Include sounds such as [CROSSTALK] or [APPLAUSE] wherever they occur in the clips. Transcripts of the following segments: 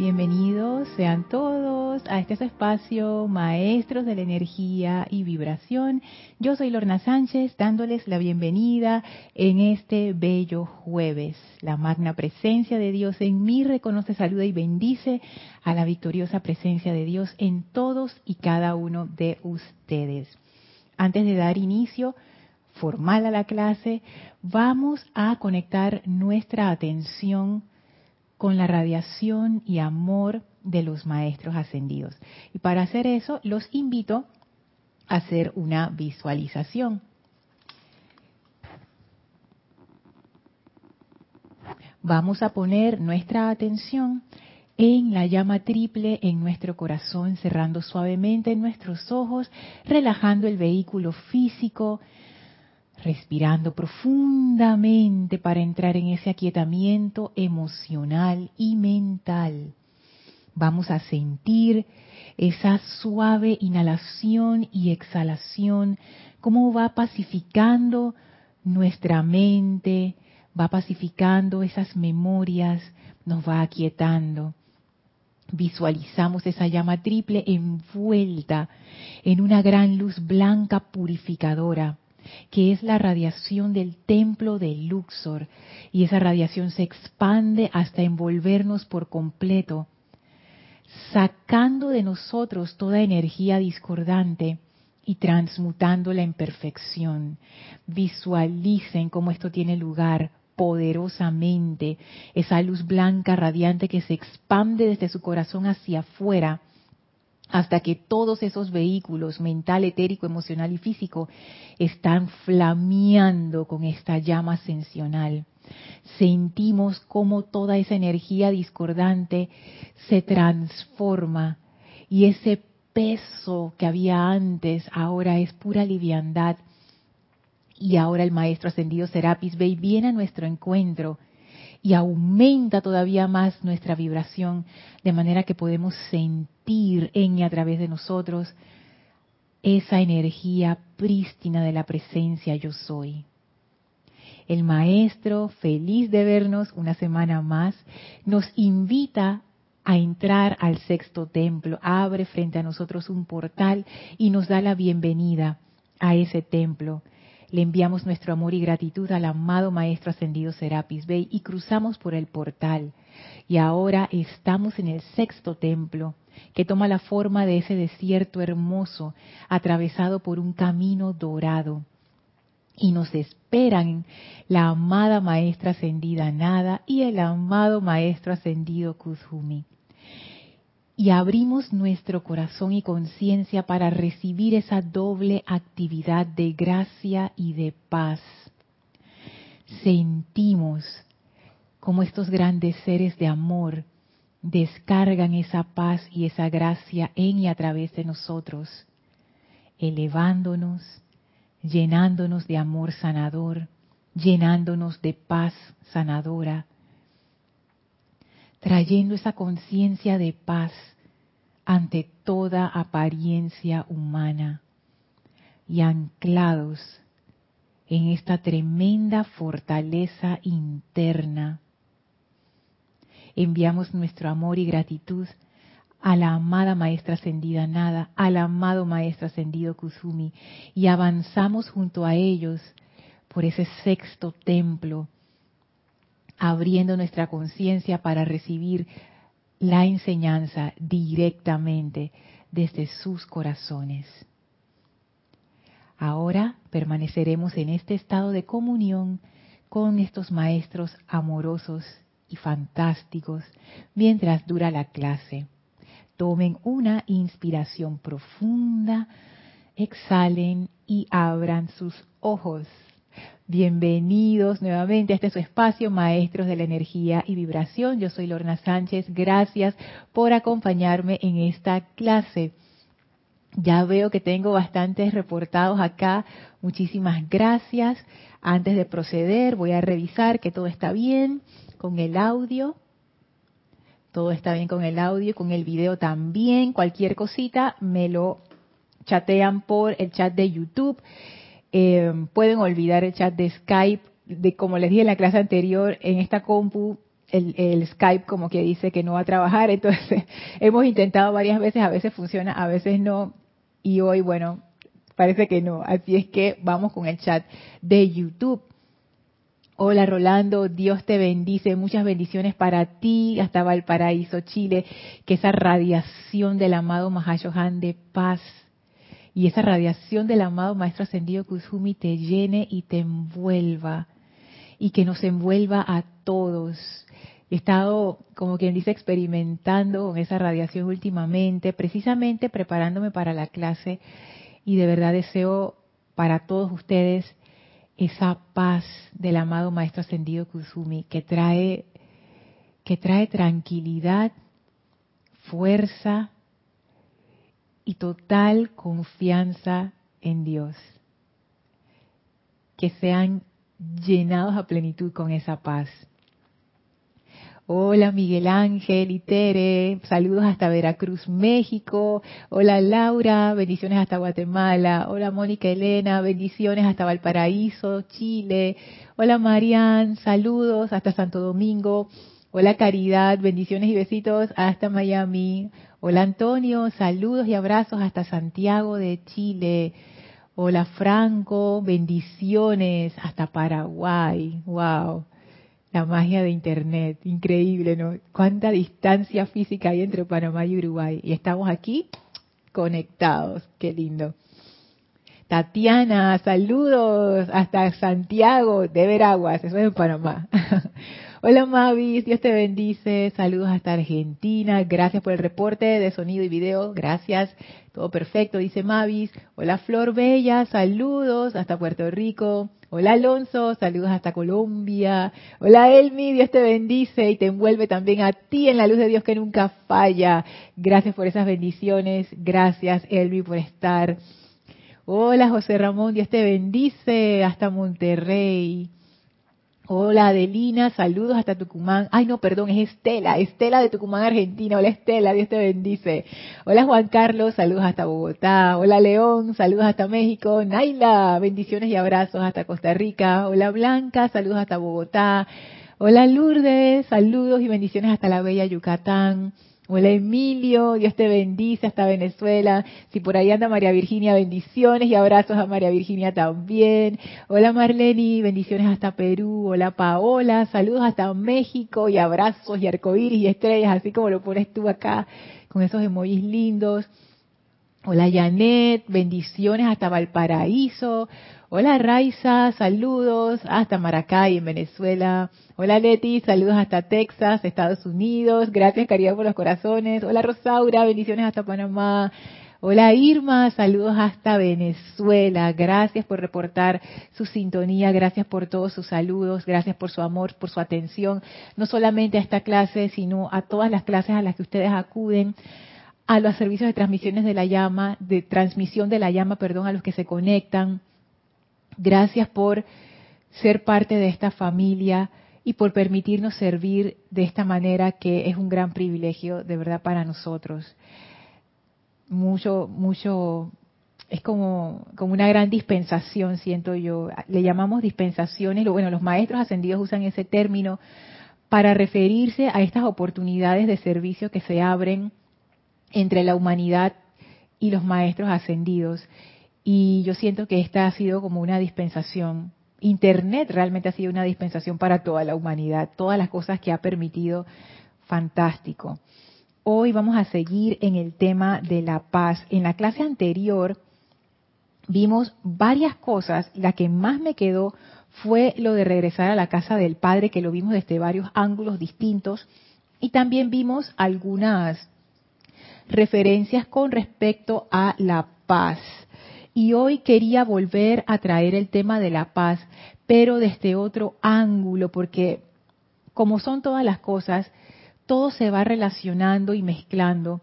Bienvenidos sean todos a este espacio Maestros de la Energía y Vibración. Yo soy Lorna Sánchez dándoles la bienvenida en este bello jueves. La magna presencia de Dios en mí reconoce, saluda y bendice a la victoriosa presencia de Dios en todos y cada uno de ustedes. Antes de dar inicio formal a la clase, vamos a conectar nuestra atención con la radiación y amor de los maestros ascendidos. Y para hacer eso, los invito a hacer una visualización. Vamos a poner nuestra atención en la llama triple en nuestro corazón, cerrando suavemente nuestros ojos, relajando el vehículo físico, respirando profundamente para entrar en ese aquietamiento emocional y mental. Vamos a sentir esa suave inhalación y exhalación, cómo va pacificando nuestra mente, va pacificando esas memorias, nos va aquietando. Visualizamos esa llama triple envuelta en una gran luz blanca purificadora que es la radiación del templo de Luxor, y esa radiación se expande hasta envolvernos por completo, sacando de nosotros toda energía discordante y transmutándola en perfección. Visualicen cómo esto tiene lugar poderosamente, esa luz blanca radiante que se expande desde su corazón hacia afuera hasta que todos esos vehículos mental, etérico, emocional y físico están flameando con esta llama ascensional. Sentimos cómo toda esa energía discordante se transforma y ese peso que había antes ahora es pura liviandad. Y ahora el maestro ascendido Serapis Bey viene a nuestro encuentro y aumenta todavía más nuestra vibración, de manera que podemos sentir en y a través de nosotros esa energía prístina de la presencia yo soy. El maestro, feliz de vernos una semana más, nos invita a entrar al sexto templo, abre frente a nosotros un portal y nos da la bienvenida a ese templo le enviamos nuestro amor y gratitud al amado Maestro Ascendido Serapis Bey y cruzamos por el portal. Y ahora estamos en el sexto templo, que toma la forma de ese desierto hermoso, atravesado por un camino dorado. Y nos esperan la amada Maestra Ascendida Nada y el amado Maestro Ascendido Kuzumi y abrimos nuestro corazón y conciencia para recibir esa doble actividad de gracia y de paz. Sentimos como estos grandes seres de amor descargan esa paz y esa gracia en y a través de nosotros, elevándonos, llenándonos de amor sanador, llenándonos de paz sanadora, trayendo esa conciencia de paz ante toda apariencia humana y anclados en esta tremenda fortaleza interna. Enviamos nuestro amor y gratitud a la amada Maestra Ascendida Nada, al amado Maestro Ascendido Kusumi, y avanzamos junto a ellos por ese sexto templo abriendo nuestra conciencia para recibir la enseñanza directamente desde sus corazones. Ahora permaneceremos en este estado de comunión con estos maestros amorosos y fantásticos mientras dura la clase. Tomen una inspiración profunda, exhalen y abran sus ojos. Bienvenidos nuevamente a este su espacio, Maestros de la Energía y Vibración. Yo soy Lorna Sánchez. Gracias por acompañarme en esta clase. Ya veo que tengo bastantes reportados acá. Muchísimas gracias. Antes de proceder, voy a revisar que todo está bien con el audio. Todo está bien con el audio, con el video también. Cualquier cosita me lo chatean por el chat de YouTube. Eh, pueden olvidar el chat de Skype, de como les dije en la clase anterior, en esta compu el, Skype como que dice que no va a trabajar, [LAUGHS] entonces hemos intentado varias veces, a veces funciona, a veces no, y hoy, bueno, parece que no, así es que vamos con el chat de YouTube. Hola Rolando, Dios te bendice, muchas bendiciones para ti, hasta Valparaíso, Chile, que esa radiación del amado Mahashohan de paz y esa radiación del amado Maestro Ascendido Kusumi te llene y te envuelva y que nos envuelva a todos. He estado, como quien dice, experimentando con esa radiación últimamente, precisamente preparándome para la clase y de verdad deseo para todos ustedes esa paz del amado Maestro Ascendido Kusumi que trae, que trae tranquilidad, fuerza y total confianza en Dios. Que sean llenados a plenitud con esa paz. Hola Miguel Ángel y Tere, saludos hasta Veracruz, México. Hola Laura, bendiciones hasta Guatemala. Hola Mónica Elena, bendiciones hasta Valparaíso, Chile. Hola Marian, saludos hasta Santo Domingo. Hola Caridad, bendiciones y besitos hasta Miami. Hola Antonio, saludos y abrazos hasta Santiago de Chile. Hola Franco, bendiciones hasta Paraguay. Wow. La magia de Internet, increíble, ¿no? Cuánta distancia física hay entre Panamá y Uruguay. Y estamos aquí conectados, qué lindo. Tatiana, saludos hasta Santiago de Veraguas, eso es en Panamá. [LAUGHS] Hola Mavis, Dios te bendice. Saludos hasta Argentina. Gracias por el reporte de sonido y video. Gracias. Todo perfecto, dice Mavis. Hola Flor Bella, saludos hasta Puerto Rico. Hola Alonso, saludos hasta Colombia. Hola Elmi, Dios te bendice y te envuelve también a ti en la luz de Dios que nunca falla. Gracias por esas bendiciones. Gracias Elmi por estar. Hola José Ramón, Dios te bendice hasta Monterrey. Hola Adelina, saludos hasta Tucumán. Ay, no, perdón, es Estela, Estela de Tucumán, Argentina. Hola Estela, Dios te bendice. Hola Juan Carlos, saludos hasta Bogotá. Hola León, saludos hasta México. Naila, bendiciones y abrazos hasta Costa Rica. Hola Blanca, saludos hasta Bogotá. Hola Lourdes, saludos y bendiciones hasta la bella Yucatán. Hola Emilio, Dios te bendice hasta Venezuela. Si por ahí anda María Virginia, bendiciones y abrazos a María Virginia también. Hola Marleni, bendiciones hasta Perú. Hola Paola, saludos hasta México y abrazos y arcoíris y estrellas, así como lo pones tú acá con esos emojis lindos. Hola Janet, bendiciones hasta Valparaíso. Hola Raiza, saludos hasta Maracay en Venezuela. Hola Leti, saludos hasta Texas, Estados Unidos. Gracias caridad por los corazones. Hola Rosaura, bendiciones hasta Panamá. Hola Irma, saludos hasta Venezuela. Gracias por reportar su sintonía, gracias por todos sus saludos, gracias por su amor, por su atención, no solamente a esta clase, sino a todas las clases a las que ustedes acuden a los servicios de transmisiones de la llama, de transmisión de la llama, perdón, a los que se conectan, Gracias por ser parte de esta familia y por permitirnos servir de esta manera que es un gran privilegio de verdad para nosotros. Mucho, mucho, es como, como una gran dispensación, siento yo. Le llamamos dispensaciones, bueno, los maestros ascendidos usan ese término para referirse a estas oportunidades de servicio que se abren entre la humanidad y los maestros ascendidos. Y yo siento que esta ha sido como una dispensación. Internet realmente ha sido una dispensación para toda la humanidad, todas las cosas que ha permitido, fantástico. Hoy vamos a seguir en el tema de la paz. En la clase anterior vimos varias cosas, la que más me quedó fue lo de regresar a la casa del Padre, que lo vimos desde varios ángulos distintos, y también vimos algunas referencias con respecto a la paz. Y hoy quería volver a traer el tema de la paz, pero desde otro ángulo, porque como son todas las cosas, todo se va relacionando y mezclando.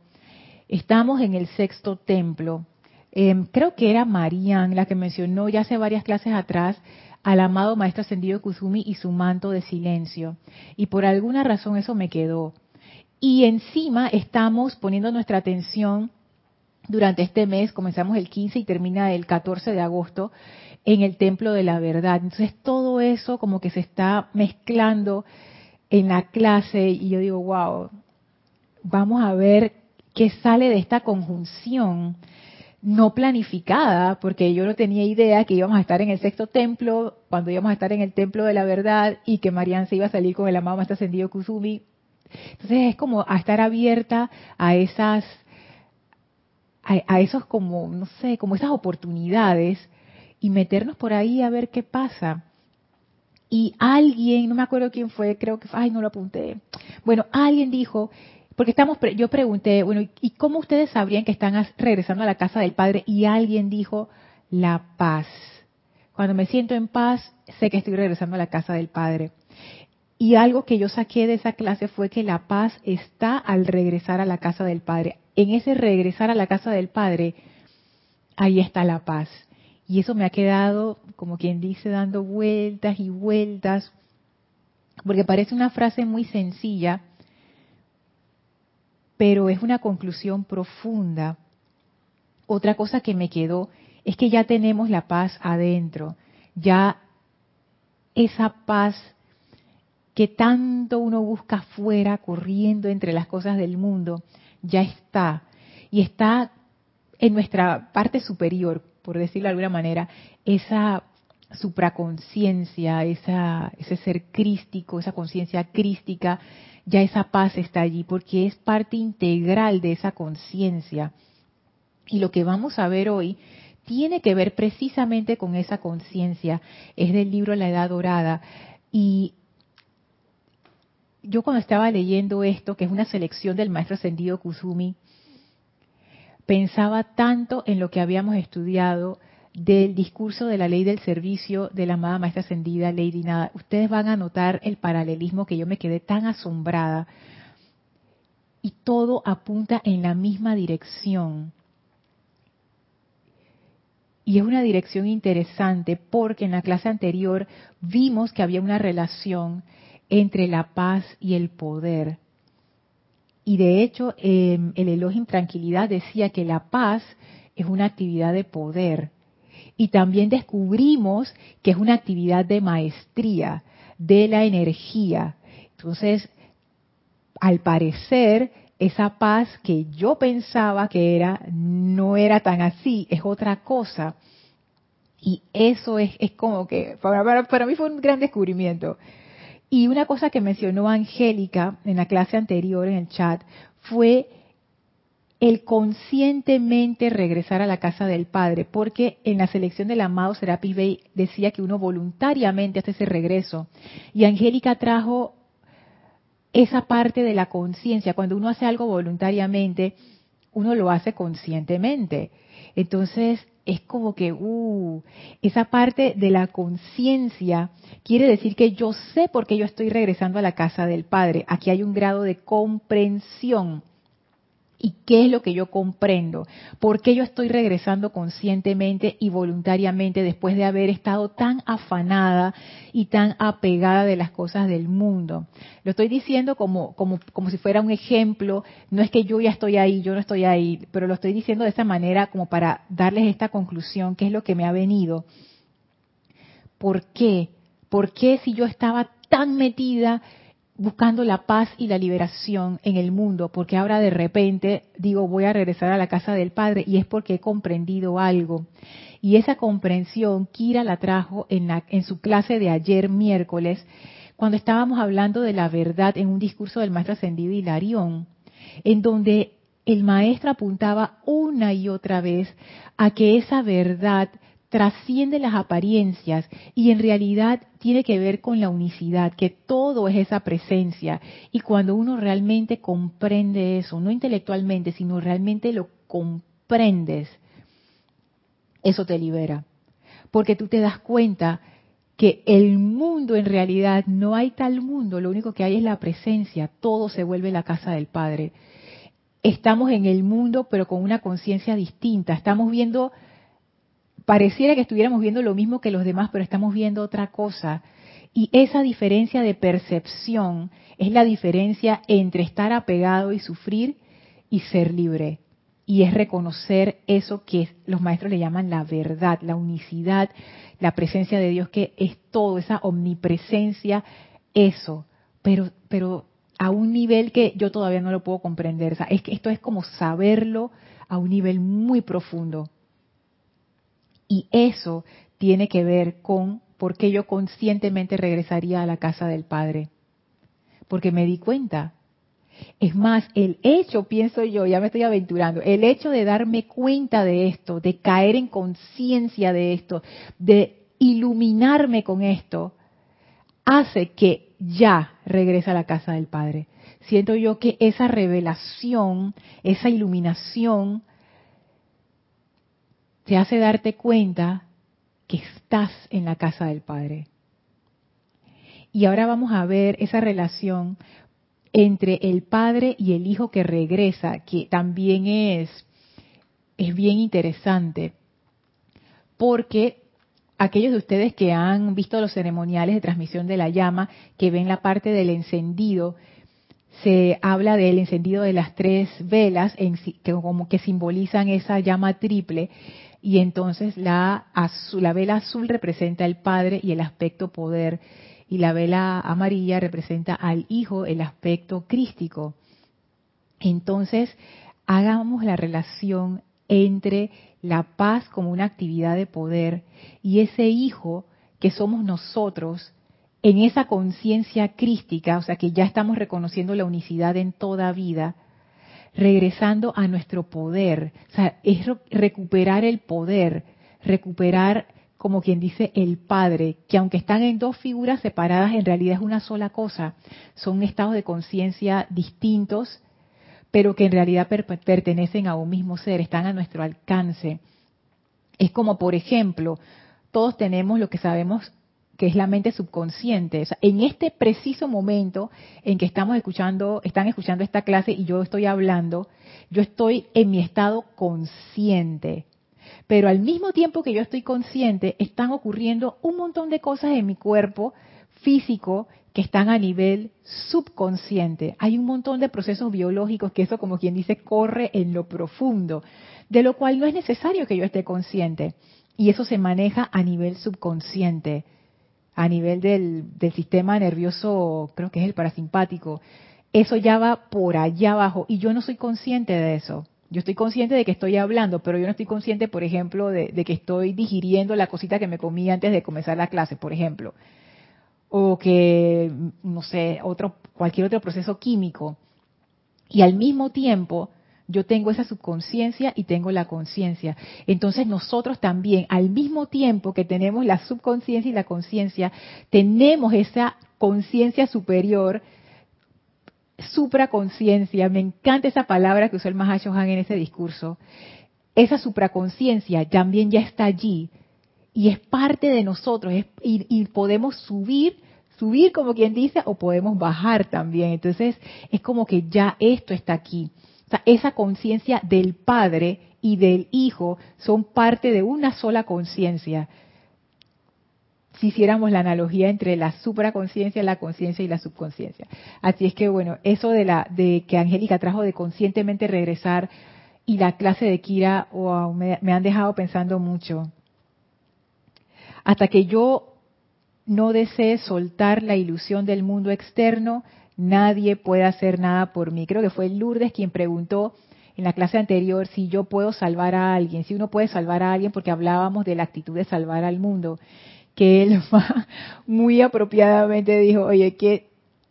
Estamos en el sexto templo. Em, creo que era Marian la que mencionó ya hace varias clases atrás al amado Maestro Ascendido Kusumi y su manto de silencio. Y por alguna razón eso me quedó. Y encima estamos poniendo nuestra atención durante este mes, comenzamos el 15 y termina el 14 de agosto, en el Templo de la Verdad. Entonces todo eso como que se está mezclando en la clase y yo digo, wow, vamos a ver qué sale de esta conjunción no planificada, porque yo no tenía idea que íbamos a estar en el sexto templo, cuando íbamos a estar en el templo de la verdad y que Marian se iba a salir con el amado más ascendido Kusumi. Entonces es como a estar abierta a esas, a, esos como, no sé, como esas oportunidades y meternos por ahí a ver qué pasa. Y alguien, no me acuerdo quién fue, creo que, ay, no lo apunté. Bueno, alguien dijo, porque estamos, yo pregunté, bueno, ¿y cómo ustedes sabrían que están regresando a la casa del Padre? Y alguien dijo, la paz. Cuando me siento en paz, sé que estoy regresando a la casa del Padre. Y algo que yo saqué de esa clase fue que la paz está al regresar a la casa del Padre. En ese regresar a la casa del Padre, ahí está la paz. Y eso me ha quedado, como quien dice, dando vueltas y vueltas, porque parece una frase muy sencilla, pero es una conclusión profunda. Otra cosa que me quedó es que ya tenemos la paz adentro, ya esa paz que tanto uno busca afuera, corriendo entre las cosas del mundo, ya está. Y está en nuestra parte superior, por decirlo de alguna manera, esa supraconciencia, ese ser crístico, esa conciencia crística ya esa paz está allí porque es parte integral de esa conciencia. Y lo que vamos a ver hoy tiene que ver precisamente con esa conciencia. Es del libro La Edad Dorada. Y yo cuando estaba leyendo esto, que es una selección del maestro ascendido Kusumi, pensaba tanto en lo que habíamos estudiado del discurso de la ley del servicio de la amada maestra ascendida Lady Nada. Ustedes van a notar el paralelismo que yo me quedé tan asombrada. Y todo apunta en la misma dirección. Y es una dirección interesante porque en la clase anterior vimos que había una relación entre la paz y el poder. Y de hecho, em, el elogio en tranquilidad decía que la paz es una actividad de poder y también descubrimos que es una actividad de maestría de la energía. Entonces, al parecer, esa paz que yo pensaba que era, no era tan así, es otra cosa. Y eso es, es como que, para mí fue un gran descubrimiento. Y una cosa que mencionó Angélica en la clase anterior, en el chat, fue el conscientemente regresar a la casa del Padre, porque en la selección del amado Serapis Bey decía que uno voluntariamente hace ese regreso. Y Angélica trajo esa parte de la conciencia. Cuando uno hace algo voluntariamente, uno lo hace conscientemente. Entonces, es como que, uh, esa parte de la conciencia quiere decir que yo sé por qué yo estoy regresando a la casa del Padre. Aquí hay un grado de comprensión ¿Y qué es lo que yo comprendo? ¿Por qué yo estoy regresando conscientemente y voluntariamente después de haber estado tan afanada y tan apegada de las cosas del mundo? Lo estoy diciendo como, como, como si fuera un ejemplo. No es que yo ya estoy ahí, yo no estoy ahí, pero lo estoy diciendo de esa manera como para darles esta conclusión, que es lo que me ha venido. ¿Por qué? ¿Por qué si yo estaba tan metida buscando la paz y la liberación en el mundo, porque ahora de repente digo voy a regresar a la casa del Padre y es porque he comprendido algo. Y esa comprensión Kira la trajo en, en su clase de ayer miércoles, cuando estábamos hablando de la verdad en un discurso del maestro ascendido Hilarión, en donde el maestro apuntaba una y otra vez a que esa verdad trasciende las apariencias y en realidad tiene que ver con la unicidad, que todo es esa presencia. Y cuando uno realmente comprende eso, no intelectualmente, sino realmente lo comprendes, eso te libera. Porque tú te das cuenta que el mundo en realidad no hay tal mundo, lo único que hay es la presencia, todo se vuelve la casa del Padre. Estamos en el mundo pero con una conciencia distinta, estamos viendo pareciera que estuviéramos viendo lo mismo que los demás, pero estamos viendo otra cosa. Y esa diferencia de percepción es la diferencia entre estar apegado y sufrir y ser libre. Y es reconocer eso que los maestros le llaman la verdad, la unicidad, la presencia de Dios, que es todo, esa omnipresencia, eso. Pero pero a un nivel que yo todavía no lo puedo comprender. Es que esto es como saberlo a un nivel muy profundo. Y eso tiene que ver con por qué yo conscientemente regresaría a la casa del Padre. Porque me di cuenta. Es más, el hecho, pienso yo, ya me estoy aventurando, el hecho de darme cuenta de esto, de caer en conciencia de esto, de iluminarme con esto, hace que ya regrese a la casa del Padre. Siento yo que esa revelación, esa iluminación, te hace darte cuenta que estás en la casa del Padre. Y ahora vamos a ver esa relación entre el Padre y el Hijo que regresa, que también es, es bien interesante, porque aquellos de ustedes que han visto los ceremoniales de transmisión de la llama, que ven la parte del encendido, se habla del encendido de las tres velas, que como que simbolizan esa llama triple, y entonces la, la vela azul representa el Padre y el aspecto poder, y la vela amarilla representa al Hijo, el aspecto crístico. Entonces, hagamos la relación entre la paz como una actividad de poder y ese Hijo que somos nosotros en esa conciencia crística, o sea que ya estamos reconociendo la unicidad en toda vida, regresando a nuestro poder. O sea, es recuperar el poder, recuperar, como quien dice, el Padre, que aunque están en dos figuras separadas, en realidad es una sola cosa. Son estados de conciencia distintos, pero que en realidad pertenecen a un mismo ser, están a nuestro alcance. Es como, por ejemplo, todos tenemos lo que sabemos que es la mente subconsciente. en este preciso momento en que estamos escuchando, están escuchando esta clase y yo estoy hablando, yo estoy en mi estado consciente. Pero al mismo tiempo que yo estoy consciente, están ocurriendo un montón de cosas en mi cuerpo físico que están a nivel subconsciente. Hay un montón de procesos biológicos que eso, como quien dice, corre en lo profundo, de lo cual no es necesario que yo esté consciente. Y eso se maneja a nivel subconsciente a nivel del, sistema nervioso, creo que es el parasimpático, eso ya va por allá abajo y yo no soy consciente de eso. Yo estoy consciente de que estoy hablando, pero yo no estoy consciente, por ejemplo, de, que estoy digiriendo la cosita que me comí antes de comenzar la clase, por ejemplo. O que, no sé, otro, cualquier otro proceso químico. Y al mismo tiempo, yo tengo esa subconsciencia y tengo la conciencia. Entonces nosotros también, al mismo tiempo que tenemos la subconsciencia y la conciencia, tenemos esa conciencia superior, supraconciencia. Me encanta esa palabra que usó el Mahashohan en ese discurso. Esa supraconciencia también ya está allí y es parte de nosotros y, y podemos subir subir como quien dice o podemos bajar también. Entonces es como que ya esto está aquí esa conciencia del Padre y del Hijo son parte de una sola conciencia. Si hiciéramos la analogía entre la supraconciencia, la conciencia y la subconsciencia. Así es que bueno, eso de la de que Angélica trajo de conscientemente regresar y la clase de Kira, wow, me han dejado pensando mucho. Hasta que yo no desee soltar la ilusión del mundo externo, nadie puede hacer nada por mí. Creo que fue Lourdes quien preguntó en la clase anterior si yo puedo salvar a alguien, si uno puede salvar a alguien, porque hablábamos de la actitud de salvar al mundo, que él [LAUGHS] muy apropiadamente dijo, oye, que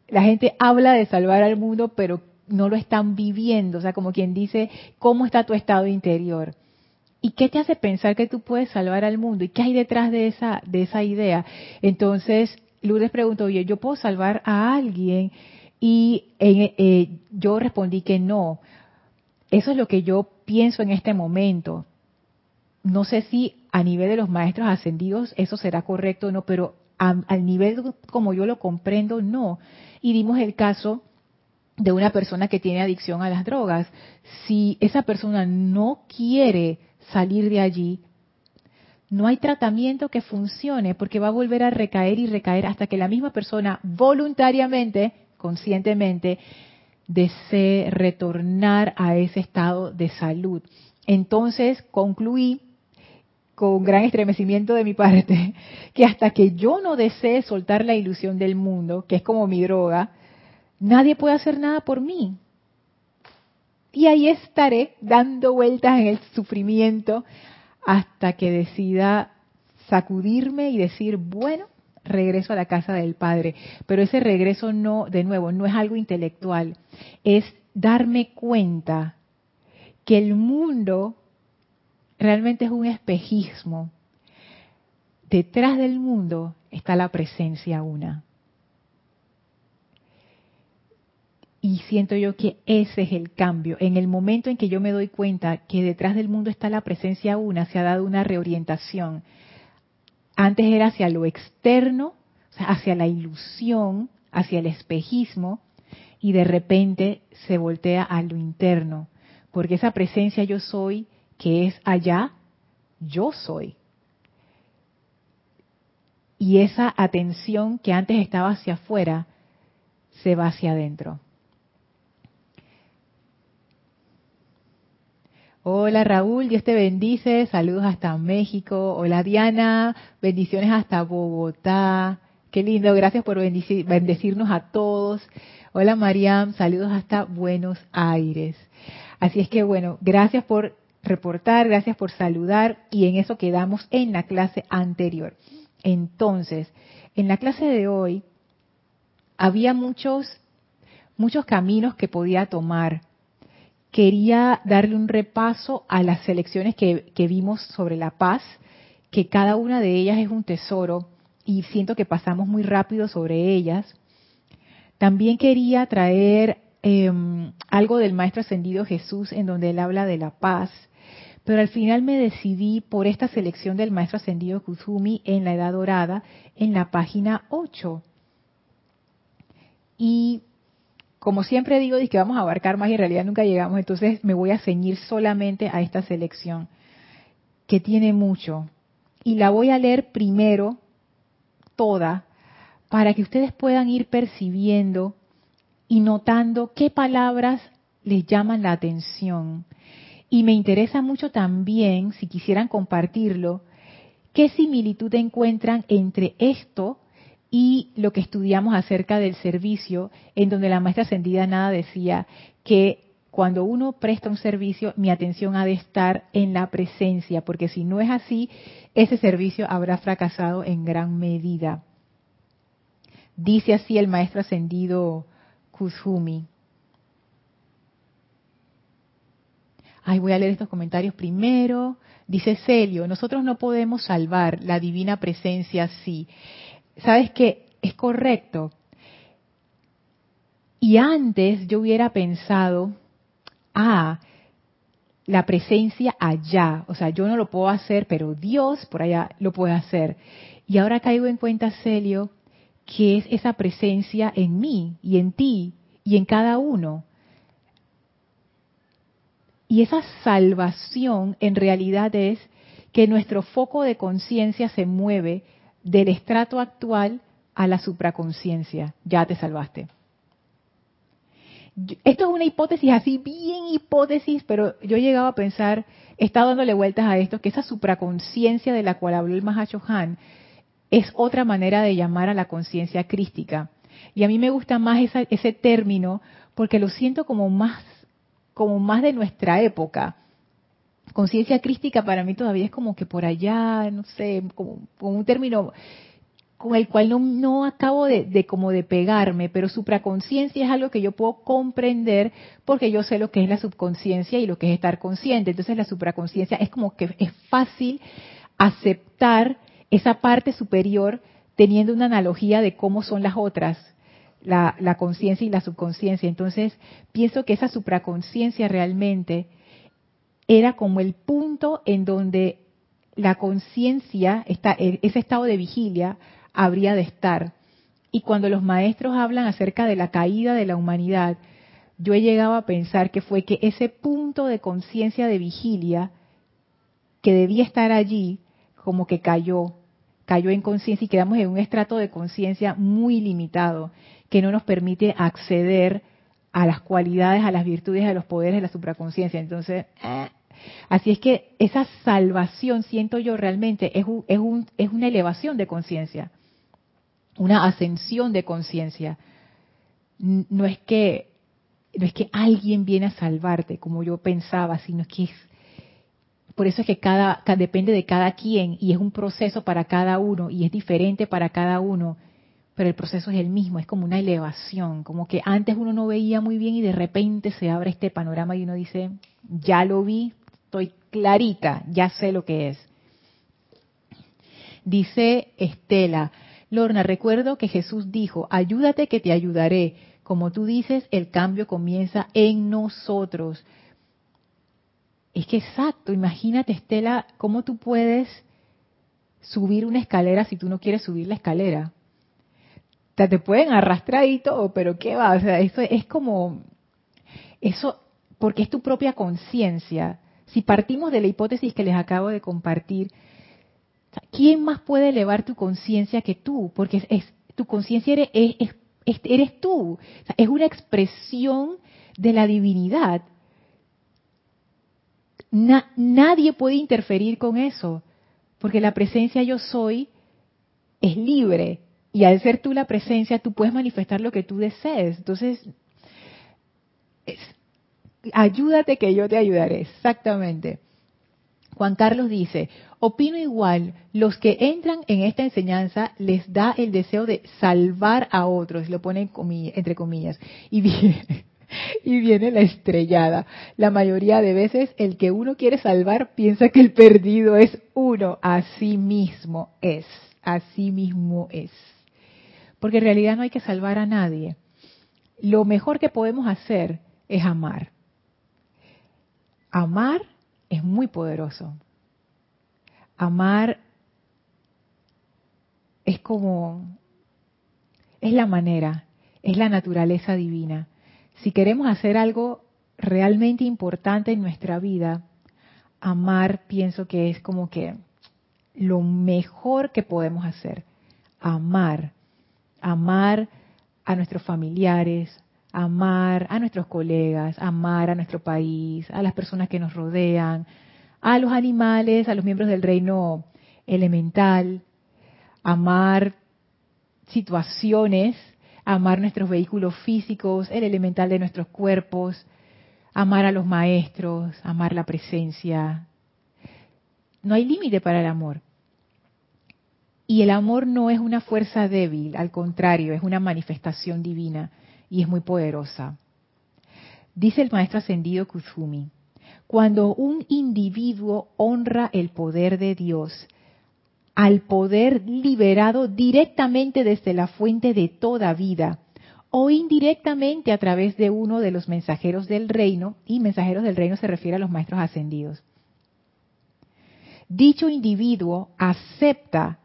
la gente habla de salvar al mundo, pero no lo están viviendo, o sea, como quien dice, ¿cómo está tu estado interior? ¿Y qué te hace pensar que tú puedes salvar al mundo? ¿Y qué hay detrás de esa, de esa idea? Entonces, Lourdes preguntó, oye, ¿yo puedo salvar a alguien? Y eh, yo respondí que no. Eso es lo que yo pienso en este momento. No sé si a nivel de los maestros ascendidos eso será correcto o no, pero al nivel como yo lo comprendo, no. Y dimos el caso de una persona que tiene adicción a las drogas. Si esa persona no quiere salir de allí, no hay tratamiento que funcione porque va a volver a recaer y recaer hasta que la misma persona voluntariamente conscientemente, desee retornar a ese estado de salud. Entonces concluí con gran estremecimiento de mi parte [LAUGHS] que hasta que yo no desee soltar la ilusión del mundo, que es como mi droga, nadie puede hacer nada por mí. Y ahí estaré dando vueltas en el sufrimiento hasta que decida sacudirme y decir, bueno, regreso a la casa del Padre. Pero ese regreso no, de nuevo, no es algo intelectual, es darme cuenta que el mundo realmente es un espejismo. Detrás del mundo está la presencia una. Y siento yo que ese es el cambio. En el momento en que yo me doy cuenta que detrás del mundo está la presencia una, se ha dado una reorientación antes era hacia lo externo, hacia la ilusión, hacia el espejismo, y de repente se voltea a lo interno, porque esa presencia yo soy, que es allá, yo soy. Y esa atención que antes estaba hacia afuera, se va hacia adentro. Hola Raúl, Dios te bendice, saludos hasta México. Hola Diana, bendiciones hasta Bogotá. Qué lindo, gracias por bendecirnos a todos. Hola Mariam, saludos hasta Buenos Aires. Así es que bueno, gracias por reportar, gracias por saludar y en eso quedamos en la clase anterior. Entonces, en la clase de hoy había muchos muchos caminos que podía tomar quería darle un repaso a las selecciones que, vimos sobre la paz, que cada una de ellas es un tesoro y siento que pasamos muy rápido sobre ellas. También quería traer em, algo del Maestro Ascendido Jesús en donde él habla de la paz, pero al final me decidí por esta selección del Maestro Ascendido Kuzumi en la Edad Dorada en la página 8. Y como siempre digo, que vamos a abarcar más y en realidad nunca llegamos, entonces me voy a ceñir solamente a esta selección, que tiene mucho. Y la voy a leer primero, toda, para que ustedes puedan ir percibiendo y notando qué palabras les llaman la atención. Y me interesa mucho también, si quisieran compartirlo, qué similitud encuentran entre esto y lo que estudiamos acerca del servicio, en donde la maestra ascendida nada decía que cuando uno presta un servicio, mi atención ha de estar en la presencia, porque si no es así, ese servicio habrá fracasado en gran medida. Dice así el maestro ascendido Kuzumi. Ay, voy a leer estos comentarios primero. Dice Celio, nosotros no podemos salvar la divina presencia sí sabes que es correcto. Y antes yo hubiera pensado, ah, la presencia allá, o sea, yo no lo puedo hacer, pero Dios por allá lo puede hacer. Y ahora caigo en cuenta, Celio, que es esa presencia en mí y en ti y en cada uno. Y esa salvación en realidad es que nuestro foco de conciencia se mueve del estrato actual a la supraconciencia. Ya te salvaste. Esto es una hipótesis así, bien hipótesis, pero yo he llegado a pensar, he estado dándole vueltas a esto, que esa supraconciencia de la cual habló el Mahacho es otra manera de llamar a la conciencia crística. Y a mí me gusta más ese término porque lo siento como más, como más de nuestra época conciencia crística para mí todavía es como que por allá, no sé, como, un término con el cual no, acabo de, como de pegarme, pero supraconciencia es algo que yo puedo comprender porque yo sé lo que es la subconsciencia y lo que es estar consciente. Entonces la supraconciencia es como que es fácil aceptar esa parte superior teniendo una analogía de cómo son las otras, la, la conciencia y la subconsciencia. Entonces pienso que esa supraconciencia realmente era como el punto en donde la conciencia, ese estado de vigilia, habría de estar. Y cuando los maestros hablan acerca de la caída de la humanidad, yo he llegado a pensar que fue que ese punto de conciencia de vigilia que debía estar allí, como que cayó, cayó en conciencia y quedamos en un estrato de conciencia muy limitado, que no nos permite acceder a las cualidades, a las virtudes, a los poderes de la supraconciencia. Entonces, eh, Así es que esa salvación, siento yo realmente, es, es, un, es una elevación de conciencia, una ascensión de conciencia. no es que no es que alguien viene a salvarte como yo pensaba, sino que es por eso es que cada, depende de cada quien y es un proceso para cada uno y es diferente para cada uno, pero el proceso es el mismo, es como una elevación, como que antes uno no veía muy bien y de repente se abre este panorama y uno dice, ya lo vi, estoy clarita, ya sé lo que es. Dice Estela, Lorna, recuerdo que Jesús dijo, ayúdate que te ayudaré. Como tú dices, el cambio comienza en nosotros. Es que exacto, imagínate Estela, cómo tú puedes subir una escalera si tú no quieres subir la escalera. Te, pueden arrastrar y todo, pero ¿qué va? O sea, eso es como, eso, porque es tu propia conciencia. Si partimos de la hipótesis que les acabo de compartir, ¿quién más puede elevar tu conciencia que tú? Porque es, tu conciencia eres, eres, tú. es una expresión de la divinidad nadie puede interferir con eso, porque la presencia yo soy es libre y al ser tú la presencia tú puedes manifestar lo que tú desees. Entonces, ayúdate que yo te ayudaré, exactamente. Juan Carlos dice, opino igual, los que entran en esta enseñanza les da el deseo de salvar a otros, lo pone entre comillas, y [LAUGHS] bien, y viene la estrellada. La mayoría de veces el que uno quiere salvar piensa que el perdido es uno. Así mismo es, así mismo es. Porque en realidad no hay que salvar a nadie. Lo mejor que podemos hacer es amar. Amar es muy poderoso. Amar es como, es la manera, es la naturaleza divina si queremos hacer algo realmente importante en nuestra vida, amar pienso que es como que lo mejor que podemos hacer. Amar. Amar a nuestros familiares, amar a nuestros colegas, amar a nuestro país, a las personas que nos rodean, a los animales, a los miembros del reino elemental, amar situaciones amar nuestros vehículos físicos, el elemental de nuestros cuerpos, amar a los maestros, amar la presencia. No hay límite para el amor. Y el amor no es una fuerza débil, al contrario, es una manifestación divina y es muy poderosa. Dice el maestro ascendido Kuzumi, cuando un individuo honra el poder de Dios, al poder liberado directamente desde la fuente de toda vida o indirectamente a través de uno de los mensajeros del reino, y mensajeros del reino se refiere a los maestros ascendidos. Dicho individuo acepta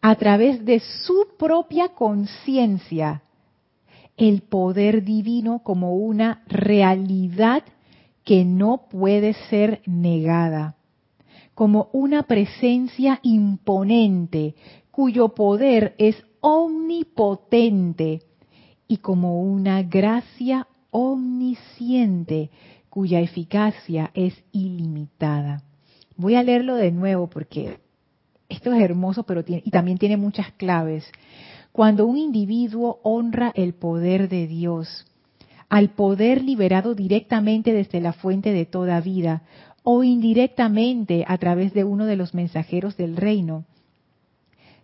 a través de su propia conciencia el poder divino como una realidad que no puede ser negada como una presencia imponente cuyo poder es omnipotente y como una gracia omnisciente cuya eficacia es ilimitada. Voy a leerlo de nuevo porque esto es hermoso, pero y también tiene muchas claves. Cuando un individuo honra el poder de Dios, al poder liberado directamente desde la fuente de toda vida, o indirectamente a través de uno de los mensajeros del reino.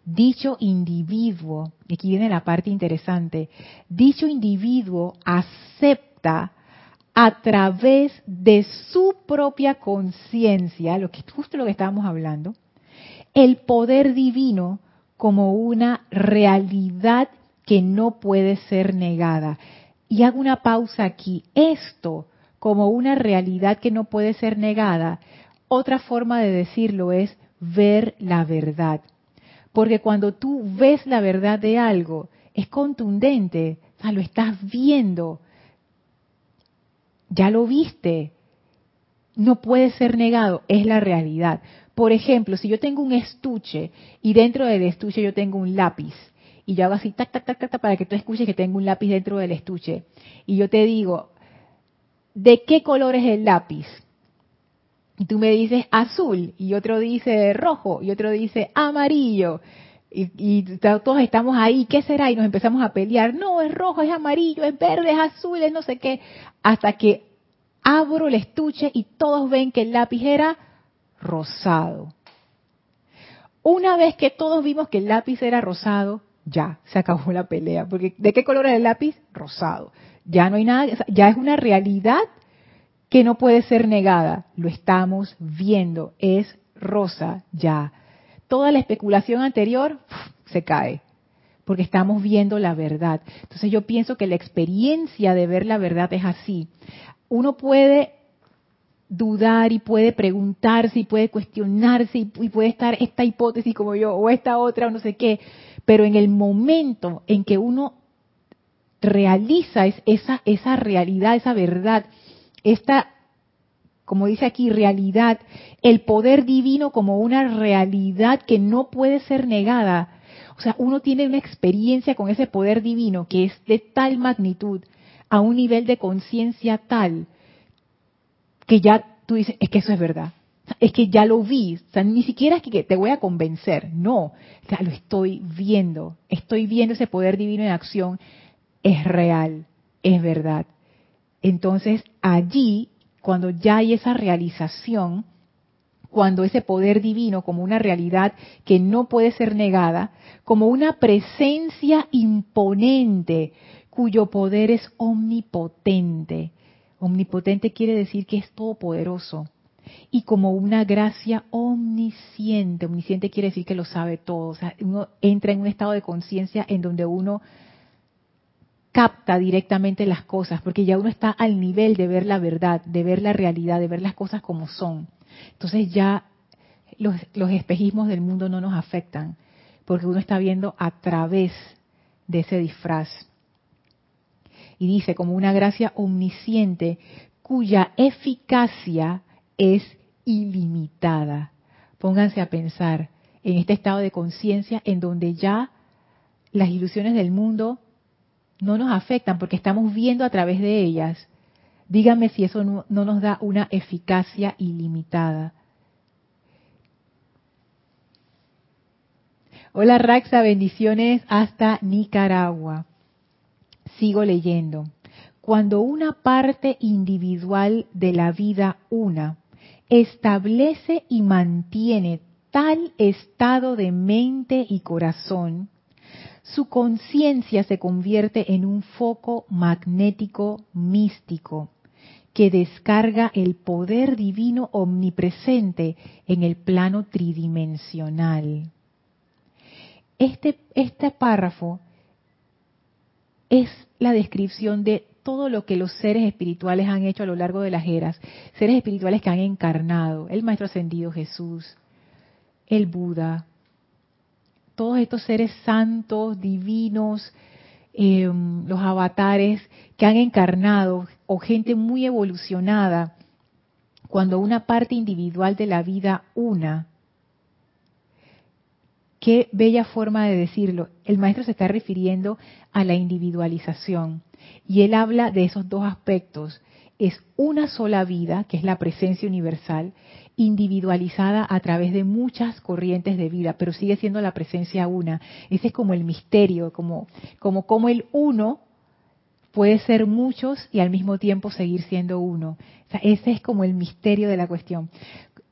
Dicho individuo, y aquí viene la parte interesante, dicho individuo acepta a través de su propia conciencia, lo que justo lo que estábamos hablando, el poder divino como una realidad que no puede ser negada. Y hago una pausa aquí. Esto como una realidad que no puede ser negada, otra forma de decirlo es ver la verdad. Porque cuando tú ves la verdad de algo, es contundente, o sea, lo estás viendo, ya lo viste, no puede ser negado, es la realidad. Por ejemplo, si yo tengo un estuche y dentro del estuche yo tengo un lápiz, y yo hago así, tac, tac, tac, tac, para que tú escuches que tengo un lápiz dentro del estuche, y yo te digo, ¿de qué color es el lápiz? Y tú me dices azul, y otro dice rojo, y otro dice amarillo. y, todos estamos ahí, ¿qué será? Y nos empezamos a pelear, no, es rojo, es amarillo, es verde, es azul, es no sé qué, hasta que abro el estuche y todos ven que el lápiz era rosado. Una vez que todos vimos que el lápiz era rosado, ya, se acabó la pelea, porque ¿de qué color era el lápiz? Rosado. Ya no hay nada, ya es una realidad que no puede ser negada. Lo estamos viendo, es rosa ya toda la especulación anterior se cae, porque estamos viendo la verdad. Entonces yo pienso que la experiencia de ver la verdad es así. Uno puede dudar y puede preguntarse y puede cuestionarse y, puede estar esta hipótesis como yo o esta otra o no sé qué, pero en el momento en que uno realiza esa, esa realidad, esa verdad, esta como dice aquí, realidad, el poder divino como una realidad que no puede ser negada. O sea, uno tiene una experiencia con ese poder divino que es de tal magnitud, a un nivel de conciencia tal, que ya tú dices, es que eso es verdad. Es que ya lo vi, o sea, ni siquiera es que te voy a convencer, no, o sea, lo estoy viendo, estoy viendo ese poder divino en acción, es real, es verdad. Entonces allí cuando ya hay esa realización, cuando ese poder divino como una realidad que no puede ser negada, como una presencia imponente cuyo poder es omnipotente. Omnipotente quiere decir que es todopoderoso. Y como una gracia omnisciente. Omnisciente quiere decir que lo sabe todo. O sea, uno entra en un estado de conciencia en donde uno capta directamente las cosas, porque ya uno está al nivel de ver la verdad, de ver la realidad, de ver las cosas como son. Entonces ya los, espejismos del mundo no nos afectan, porque uno está viendo a través de ese disfraz. Y dice, como una gracia omnisciente cuya eficacia es ilimitada. Pónganse a pensar en este estado de conciencia en donde ya las ilusiones del mundo no nos afectan porque estamos viendo a través de ellas. Dígame si eso no, nos da una eficacia ilimitada. Hola Raxa, bendiciones hasta Nicaragua. Sigo leyendo. Cuando una parte individual de la vida una establece y mantiene tal estado de mente y corazón, su conciencia se convierte en un foco magnético místico que descarga el poder divino omnipresente en el plano tridimensional. Este, este párrafo es la descripción de todo lo que los seres espirituales han hecho a lo largo de las eras, seres espirituales que han encarnado, el Maestro Ascendido Jesús, el Buda, todos estos seres santos, divinos, em, los avatares que han encarnado, o gente muy evolucionada, cuando una parte individual de la vida una, qué bella forma de decirlo. El maestro se está refiriendo a la individualización y él habla de esos dos aspectos. Es una sola vida, que es la presencia universal, individualizada a través de muchas corrientes de vida, pero sigue siendo la presencia una. Ese es como el misterio, como, como, como el uno puede ser muchos y al mismo tiempo seguir siendo uno. ese es como el misterio de la cuestión.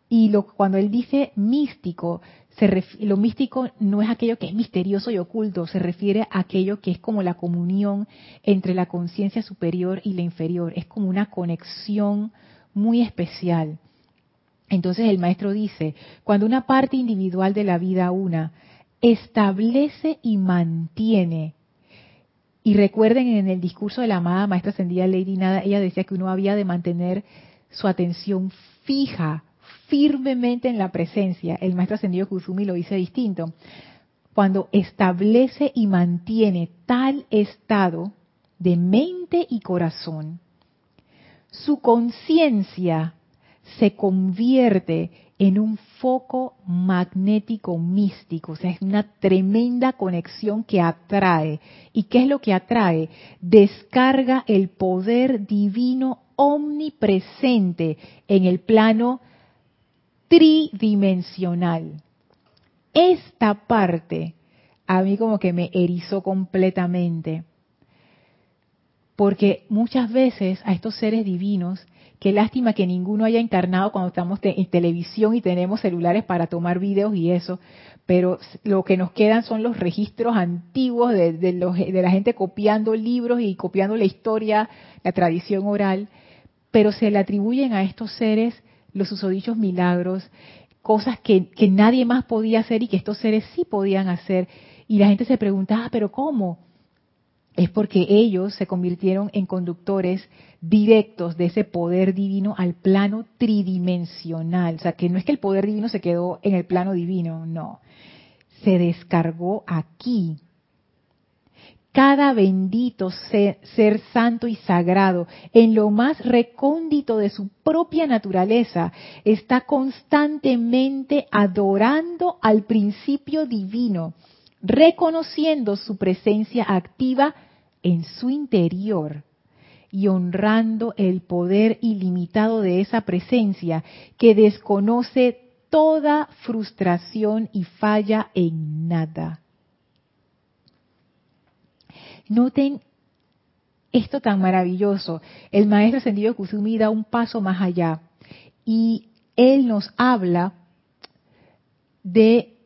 Y lo, cuando él dice místico, lo místico no es aquello que es misterioso y oculto, se refiere a aquello que es como la comunión entre la conciencia superior y la inferior. Es como una conexión muy especial. Entonces el maestro dice, cuando una parte individual de la vida una establece y mantiene, y recuerden en el discurso de la amada maestra ascendida Lady Nada, ella decía que uno había de mantener su atención fija, firmemente en la presencia. El maestro ascendido Kusumi lo dice distinto. Cuando establece y mantiene tal estado de mente y corazón, su conciencia se convierte en un foco magnético místico, o sea, es una tremenda conexión que atrae. ¿Y qué es lo que atrae? Descarga el poder divino omnipresente en el plano tridimensional. Esta parte a mí como que me erizó completamente. Porque muchas veces a estos seres divinos, qué lástima que ninguno haya encarnado cuando estamos en televisión y tenemos celulares para tomar videos y eso, pero lo que nos quedan son los registros antiguos de, de la gente copiando libros y copiando la historia, la tradición oral, pero se le atribuyen a estos seres los susodichos milagros, cosas que, que nadie más podía hacer y que estos seres sí podían hacer. Y la gente se pregunta, ah, pero ¿cómo? Es porque ellos se convirtieron en conductores directos de ese poder divino al plano tridimensional. O sea, que no es que el poder divino se quedó en el plano divino, no. Se descargó aquí cada bendito ser, santo y sagrado, en lo más recóndito de su propia naturaleza, está constantemente adorando al principio divino, reconociendo su presencia activa en su interior y honrando el poder ilimitado de esa presencia que desconoce toda frustración y falla en nada. Noten esto tan maravilloso. El maestro ascendido Kusumi da un paso más allá y él nos habla de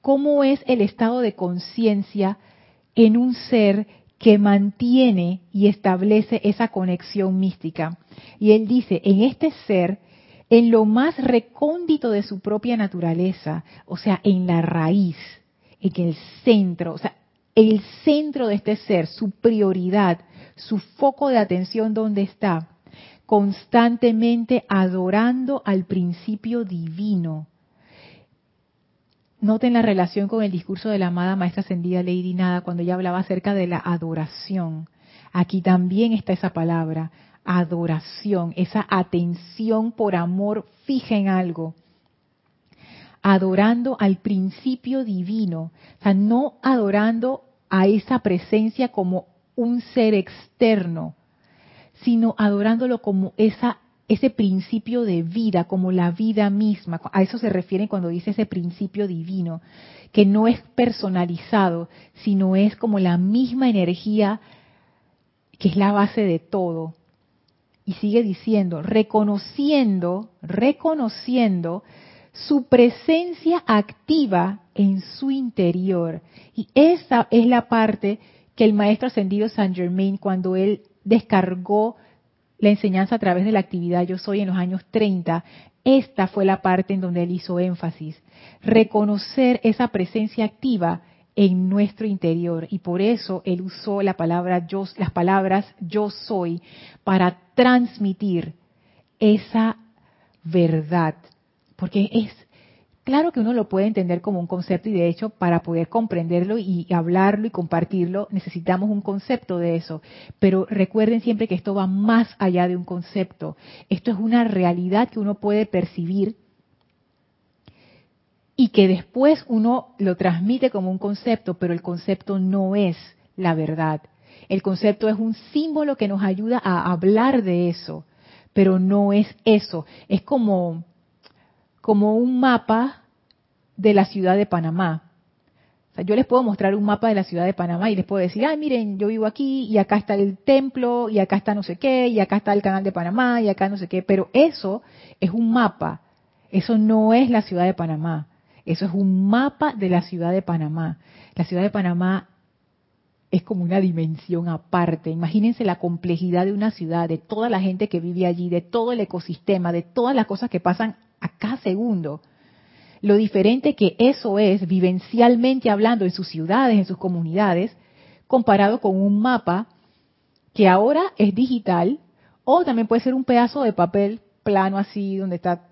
cómo es el estado de conciencia en un ser que mantiene y establece esa conexión mística. Y él dice, en este ser, en lo más recóndito de su propia naturaleza, o sea, en la raíz, en el centro, o sea, el centro de este ser, su prioridad, su foco de atención, ¿dónde está? Constantemente adorando al principio divino. Noten la relación con el discurso de la amada maestra ascendida Lady Nada cuando ella hablaba acerca de la adoración. Aquí también está esa palabra, adoración, esa atención por amor fija en algo adorando al principio divino, o sea, no adorando a esa presencia como un ser externo, sino adorándolo como esa ese principio de vida, como la vida misma. A eso se refiere cuando dice ese principio divino, que no es personalizado, sino es como la misma energía que es la base de todo. Y sigue diciendo, reconociendo, reconociendo su presencia activa en su interior. Y esa es la parte que el maestro ascendido Saint Germain, cuando él descargó la enseñanza a través de la actividad Yo Soy en los años 30, esta fue la parte en donde él hizo énfasis. Reconocer esa presencia activa en nuestro interior. Y por eso él usó la palabra yo, las palabras yo soy para transmitir esa verdad porque es claro que uno lo puede entender como un concepto y de hecho para poder comprenderlo y hablarlo y compartirlo necesitamos un concepto de eso. Pero recuerden siempre que esto va más allá de un concepto. Esto es una realidad que uno puede percibir y que después uno lo transmite como un concepto, pero el concepto no es la verdad. El concepto es un símbolo que nos ayuda a hablar de eso, pero no es eso. Es como como un mapa de la ciudad de Panamá. Yo les puedo mostrar un mapa de la ciudad de Panamá y les puedo decir, ay, miren, yo vivo aquí y acá está el templo y acá está no sé qué y acá está el canal de Panamá y acá no sé qué, pero eso es un mapa, eso no es la ciudad de Panamá, eso es un mapa de la ciudad de Panamá. La ciudad de Panamá es como una dimensión aparte. Imagínense la complejidad de una ciudad, de toda la gente que vive allí, de todo el ecosistema, de todas las cosas que pasan a cada segundo. Lo diferente que eso es, vivencialmente hablando, en sus ciudades, en sus comunidades, comparado con un mapa que ahora es digital o también puede ser un pedazo de papel plano así, donde está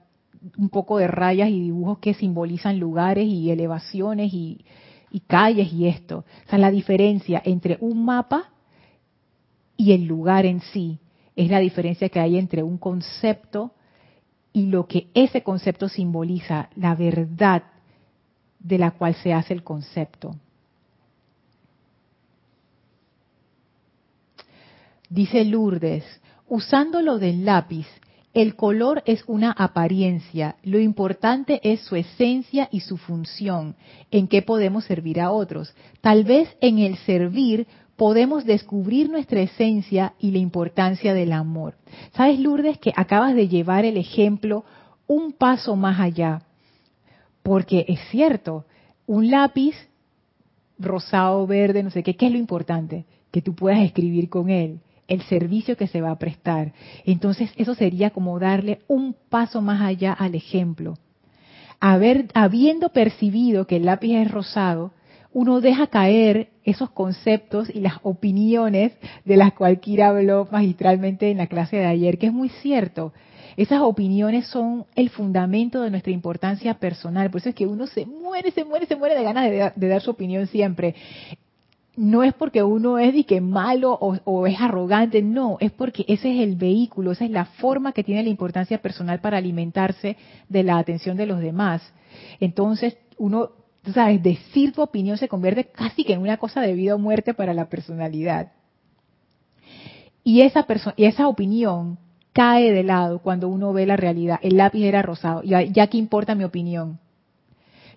un poco de rayas y dibujos que simbolizan lugares y elevaciones y, y calles y esto. O sea, la diferencia entre un mapa y el lugar en sí es la diferencia que hay entre un concepto y lo que ese concepto simboliza, la verdad de la cual se hace el concepto. Dice Lourdes, usándolo del lápiz El color es una apariencia, lo importante es su esencia y su función, en qué podemos servir a otros. Tal vez en el servir podemos descubrir nuestra esencia y la importancia del amor. ¿Sabes, Lourdes, que acabas de llevar el ejemplo un paso más allá? Porque es cierto, un lápiz rosado, verde, no sé qué, ¿qué es lo importante? Que tú puedas escribir con él, el servicio que se va a prestar. Entonces, eso sería como darle un paso más allá al ejemplo. Habiendo percibido que el lápiz es rosado, uno deja caer esos conceptos y las opiniones de las cuales Kira habló magistralmente en la clase de ayer, que es muy cierto. Esas opiniones son el fundamento de nuestra importancia personal. Por eso es que uno se muere, se muere, se muere de ganas de, dar su opinión siempre. No es porque uno es que malo o es arrogante, no, es porque ese es el vehículo, esa es la forma que tiene la importancia personal para alimentarse de la atención de los demás. Entonces, uno tú sabes, decir tu opinión se convierte casi que en una cosa de vida o muerte para la personalidad. Y esa, y esa opinión cae de lado cuando uno ve la realidad. El lápiz era rosado. Ya, ya que importa mi opinión.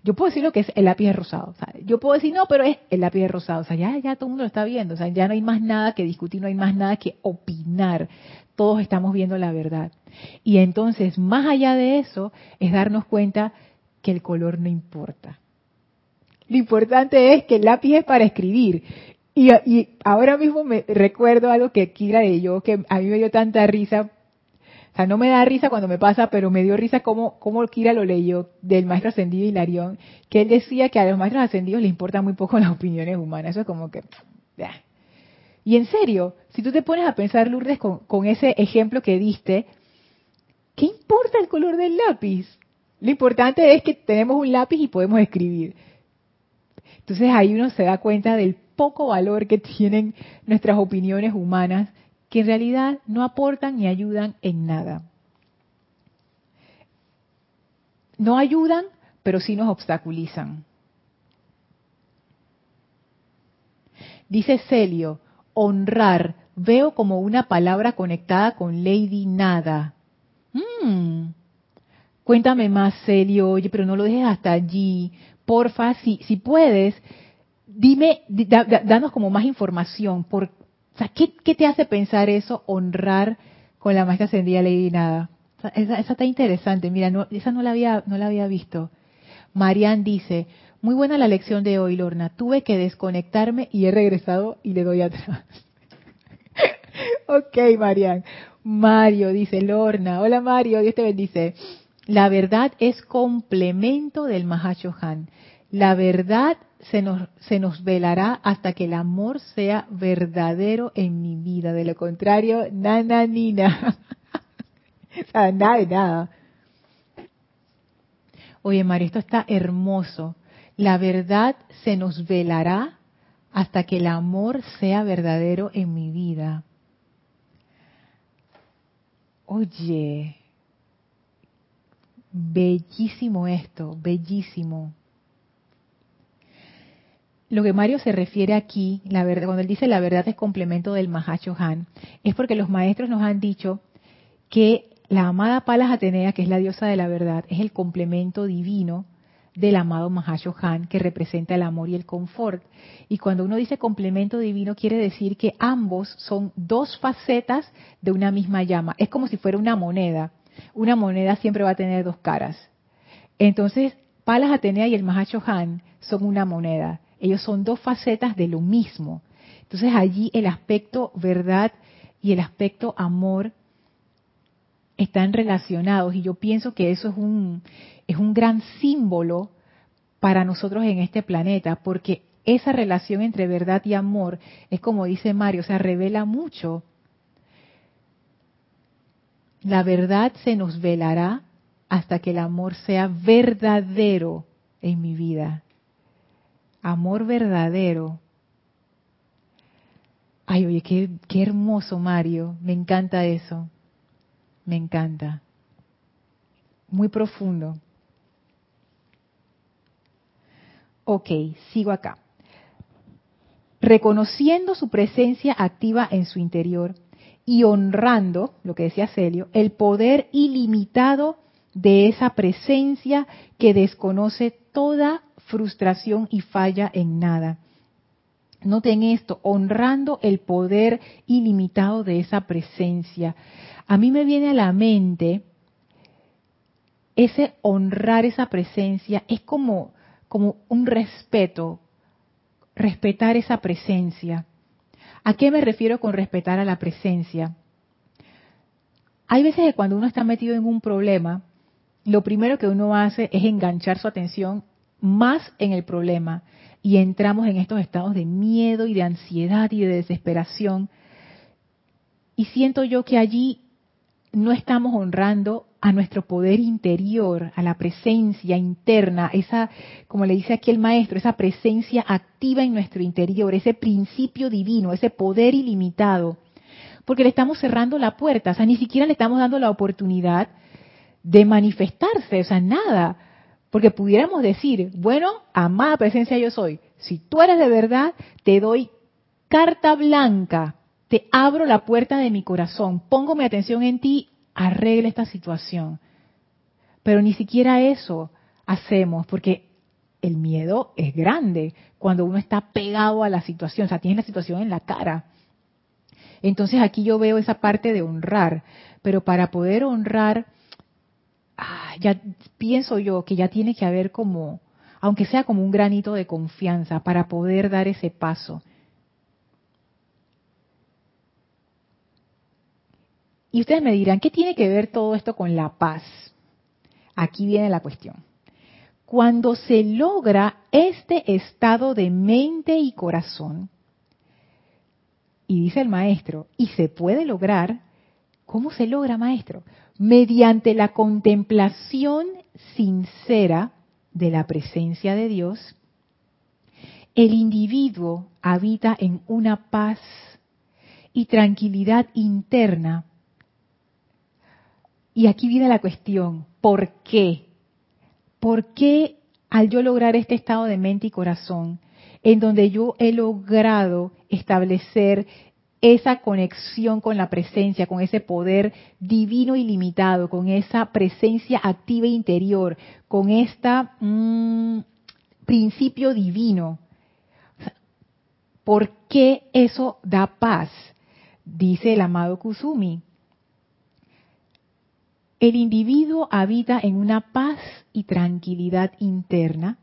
Yo puedo decir lo que es el lápiz es rosado. Yo puedo decir, no, pero es el lápiz es rosado. O sea, ya, ya todo el mundo lo está viendo. O sea, ya no hay más nada que discutir, no hay más nada que opinar. Todos estamos viendo la verdad. Y entonces, más allá de eso, es darnos cuenta que el color no importa. Lo importante es que el lápiz es para escribir. Y, ahora mismo me recuerdo algo que Kira de yo, que a mí me dio tanta risa o sea, no me da risa cuando me pasa, pero me dio risa como, como Kira lo leyó del maestro ascendido Hilarión, que él decía que a los maestros ascendidos les importan muy poco [LAUGHS] las opiniones humanas. Eso es como que... Y en serio, si tú te pones a pensar, Lourdes, con, con ese ejemplo que diste, ¿qué importa el color del lápiz? Lo importante es que tenemos un lápiz y podemos escribir. Entonces ahí uno se da cuenta del poco valor que tienen nuestras opiniones humanas que en realidad no aportan ni ayudan en nada. No ayudan, pero sí nos obstaculizan. Dice Celio, honrar veo como una palabra conectada con Lady Nada. Mm. Cuéntame más, Celio, oye, pero no lo dejes hasta allí. Porfa, si, si puedes, dime, danos como más información. Por, o sea, ¿qué, te hace pensar eso, honrar con la maestra ascendida Lady Nada? esa, está interesante, mira, esa no la había, no la había visto. Marian dice, muy buena la lección de hoy, Lorna. Tuve que desconectarme y he regresado y le doy atrás. [LAUGHS] ok, Marian. Mario dice, Lorna. Hola, Mario. Dios te bendice. La verdad es complemento del Mahashohan. La verdad se nos, se nos velará hasta que el amor sea verdadero en mi vida. De lo contrario, nada ni nada. [LAUGHS] o sea, nada de nada. Oye, María, esto está hermoso. La verdad se nos velará hasta que el amor sea verdadero en mi vida. Oye, bellísimo esto, bellísimo lo que Mario se refiere aquí, la verdad, cuando él dice la verdad es complemento del Han, es porque los maestros nos han dicho que la amada Palas Atenea, que es la diosa de la verdad, es el complemento divino del amado Han, que representa el amor y el confort. Y cuando uno dice complemento divino, quiere decir que ambos son dos facetas de una misma llama. Es como si fuera una moneda. Una moneda siempre va a tener dos caras. Entonces, Palas Atenea y el Han son una moneda. Ellos son dos facetas de lo mismo. Entonces allí el aspecto verdad y el aspecto amor están relacionados y yo pienso que eso es un, es un gran símbolo para nosotros en este planeta, porque esa relación entre verdad y amor es como dice Mario, o sea, revela mucho. La verdad se nos velará hasta que el amor sea verdadero en mi vida amor verdadero. Ay, oye, qué, hermoso, Mario. Me encanta eso. Me encanta. Muy profundo. Ok, sigo acá. Reconociendo su presencia activa en su interior y honrando, lo que decía Celio, el poder ilimitado de esa presencia que desconoce toda frustración y falla en nada. Noten esto, honrando el poder ilimitado de esa presencia. A mí me viene a la mente ese honrar esa presencia, es como, como un respeto, respetar esa presencia. ¿A qué me refiero con respetar a la presencia? Hay veces que cuando uno está metido en un problema, lo primero que uno hace es enganchar su atención más en el problema y entramos en estos estados de miedo y de ansiedad y de desesperación. Y siento yo que allí no estamos honrando a nuestro poder interior, a la presencia interna, esa, como le dice aquí el maestro, esa presencia activa en nuestro interior, ese principio divino, ese poder ilimitado, porque le estamos cerrando la puerta, o sea, ni siquiera le estamos dando la oportunidad de manifestarse, o sea, nada. Porque pudiéramos decir, bueno, amada presencia yo soy, si tú eres de verdad, te doy carta blanca, te abro la puerta de mi corazón, pongo mi atención en ti, arregle esta situación. Pero ni siquiera eso hacemos, porque el miedo es grande cuando uno está pegado a la situación, o sea, tiene la situación en la cara. Entonces aquí yo veo esa parte de honrar, pero para poder honrar Ah, ya pienso yo que ya tiene que haber como, aunque sea como un granito de confianza para poder dar ese paso. Y ustedes me dirán, ¿qué tiene que ver todo esto con la paz? Aquí viene la cuestión. Cuando se logra este estado de mente y corazón, y dice el maestro, y se puede lograr, ¿cómo se logra, maestro? mediante la contemplación sincera de la presencia de Dios, el individuo habita en una paz y tranquilidad interna. Y aquí viene la cuestión, ¿por qué? ¿Por qué al yo lograr este estado de mente y corazón, en donde yo he logrado establecer esa conexión con la presencia, con ese poder divino ilimitado, con esa presencia activa interior, con este principio divino. ¿Por qué eso da paz? Dice el amado Kusumi. El individuo habita en una paz y tranquilidad interna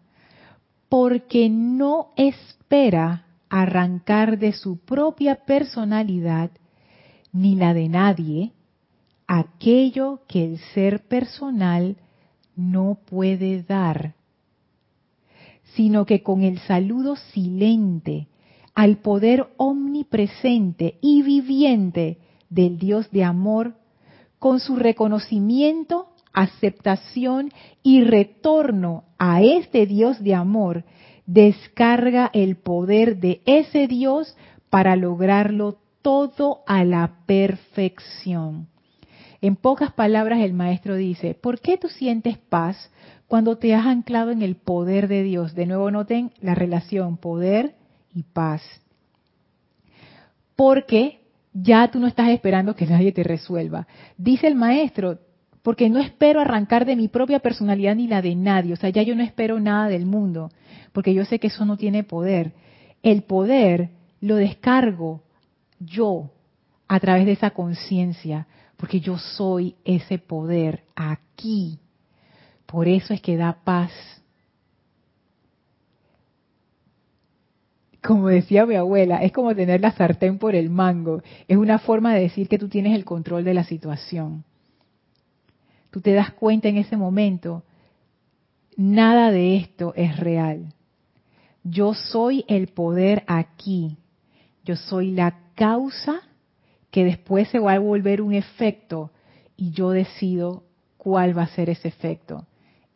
porque no espera arrancar de su propia personalidad ni la de nadie aquello que el ser personal no puede dar, sino que con el saludo silente al poder omnipresente y viviente del Dios de amor, con su reconocimiento, aceptación y retorno a este Dios de amor descarga el poder de ese Dios para lograrlo todo a la perfección. En pocas palabras el maestro dice, ¿por qué tú sientes paz cuando te has anclado en el poder de Dios? De nuevo noten la relación poder y paz. Porque ya tú no estás esperando que nadie te resuelva. Dice el maestro, porque no espero arrancar de mi propia personalidad ni la de nadie, o sea, ya yo no espero nada del mundo, porque yo sé que eso no tiene poder. El poder lo descargo yo a través de esa conciencia, porque yo soy ese poder aquí. Por eso es que da paz. Como decía mi abuela, es como tener la sartén por el mango. Es una forma de decir que tú tienes el control de la situación. Tú te das cuenta en ese momento, nada de esto es real. Yo soy el poder aquí. Yo soy la causa que después se va a volver un efecto y yo decido cuál va a ser ese efecto.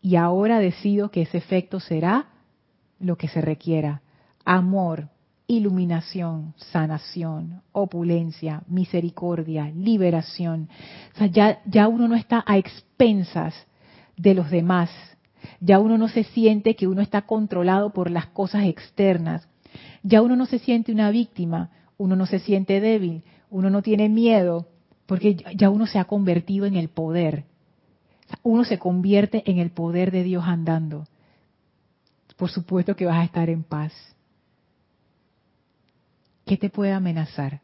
Y ahora decido que ese efecto será lo que se requiera. Amor, iluminación, sanación, opulencia, misericordia, liberación. Ya, ya uno no está a expensas de los demás. Ya uno no se siente que uno está controlado por las cosas externas. Ya uno no se siente una víctima, uno no se siente débil, uno no tiene miedo, porque ya uno se ha convertido en el poder. Uno se convierte en el poder de Dios andando. Por supuesto que vas a estar en paz. ¿Qué te puede amenazar?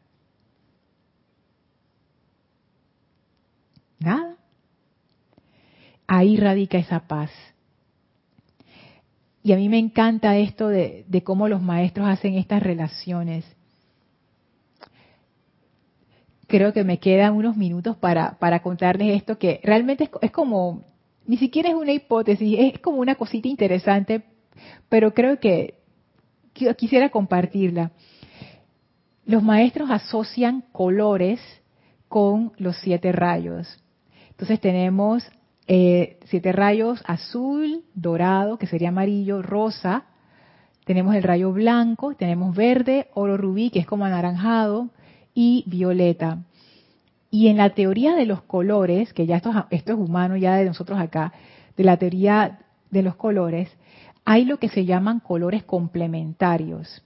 Nada. Ahí radica esa paz. Y a mí me encanta esto de, cómo los maestros hacen estas relaciones. Creo que me quedan unos minutos para, para contarles esto que realmente es, es como, ni siquiera es una hipótesis, es como una cosita interesante, pero creo que quisiera compartirla. Los maestros asocian colores con los siete rayos. Entonces tenemos eh, siete rayos azul, dorado, que sería amarillo, rosa. Tenemos el rayo blanco, tenemos verde, oro rubí, que es como anaranjado, y violeta. Y en la teoría de los colores, que ya esto, esto es humano ya de nosotros acá, de la teoría de los colores, hay lo que se llaman colores complementarios.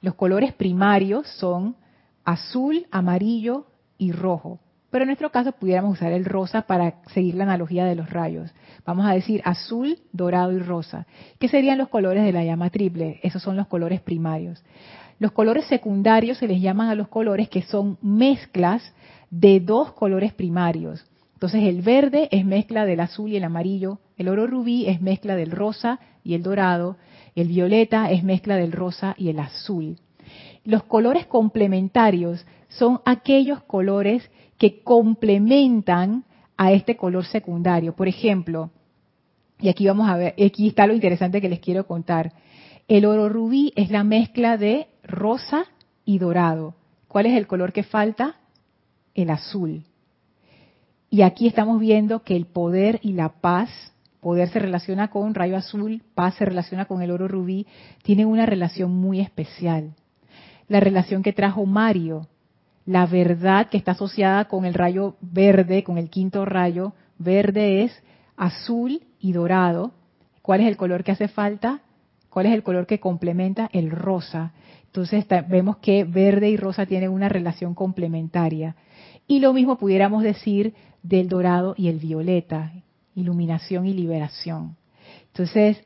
Los colores primarios son azul, amarillo y rojo. Pero en nuestro caso pudiéramos usar el rosa para seguir la analogía de los rayos. Vamos a decir azul, dorado y rosa. ¿Qué serían los colores de la llama triple? Esos son los colores primarios. Los colores secundarios se les llaman a los colores que son mezclas de dos colores primarios. Entonces el verde es mezcla del azul y el amarillo, el oro rubí es mezcla del rosa y el dorado, el violeta es mezcla del rosa y el azul. Los colores complementarios son aquellos colores que complementan a este color secundario. Por ejemplo, y aquí vamos a ver, aquí está lo interesante que les quiero contar. El oro rubí es la mezcla de rosa y dorado. ¿Cuál es el color que falta? El azul. Y aquí estamos viendo que el poder y la paz, poder se relaciona con rayo azul, paz se relaciona con el oro rubí, tienen una relación muy especial. La relación que trajo Mario, la verdad que está asociada con el rayo verde, con el quinto rayo, verde es azul y dorado. ¿Cuál es el color que hace falta? ¿Cuál es el color que complementa? El rosa. Entonces vemos que verde y rosa tienen una relación complementaria. Y lo mismo pudiéramos decir del dorado y el violeta, iluminación y liberación. Entonces,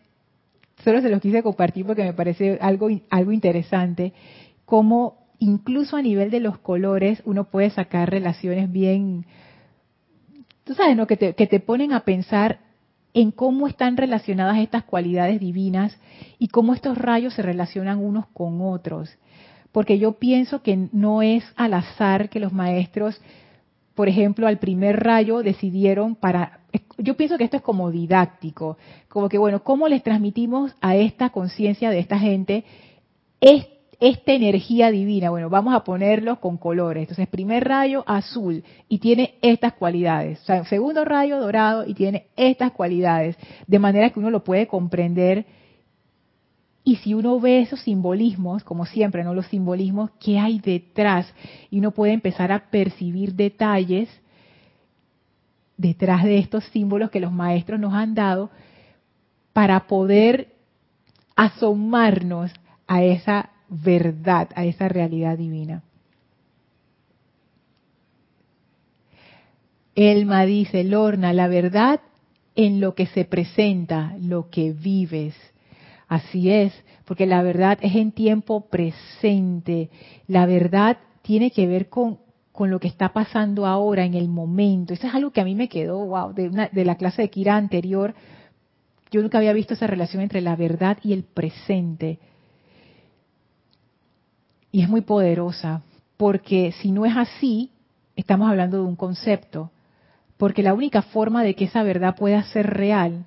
solo se los quise compartir porque me parece algo, algo interesante, cómo incluso a nivel de los colores uno puede sacar relaciones bien, tú sabes, ¿no? que, te, que te ponen a pensar en cómo están relacionadas estas cualidades divinas y cómo estos rayos se relacionan unos con otros. Porque yo pienso que no es al azar que los maestros, por ejemplo, al primer rayo decidieron para... Yo pienso que esto es como didáctico, como que, bueno, ¿cómo les transmitimos a esta conciencia de esta gente esta energía divina, bueno, vamos a ponerlo con colores. Entonces, primer rayo azul y tiene estas cualidades. segundo rayo dorado y tiene estas cualidades. De manera que uno lo puede comprender. Y si uno ve esos simbolismos, como siempre, ¿no? Los simbolismos, ¿qué hay detrás? Y uno puede empezar a percibir detalles detrás de estos símbolos que los maestros nos han dado para poder asomarnos a esa verdad, a esa realidad divina. Elma dice, Lorna, la verdad en lo que se presenta, lo que vives. Así es, porque la verdad es en tiempo presente. La verdad tiene que ver con, con lo que está pasando ahora, en el momento. Eso es algo que a mí me quedó, wow, de, de la clase de Kira anterior. Yo nunca había visto esa relación entre la verdad y el presente. Y es muy poderosa, porque si no es así, estamos hablando de un concepto. Porque la única forma de que esa verdad pueda ser real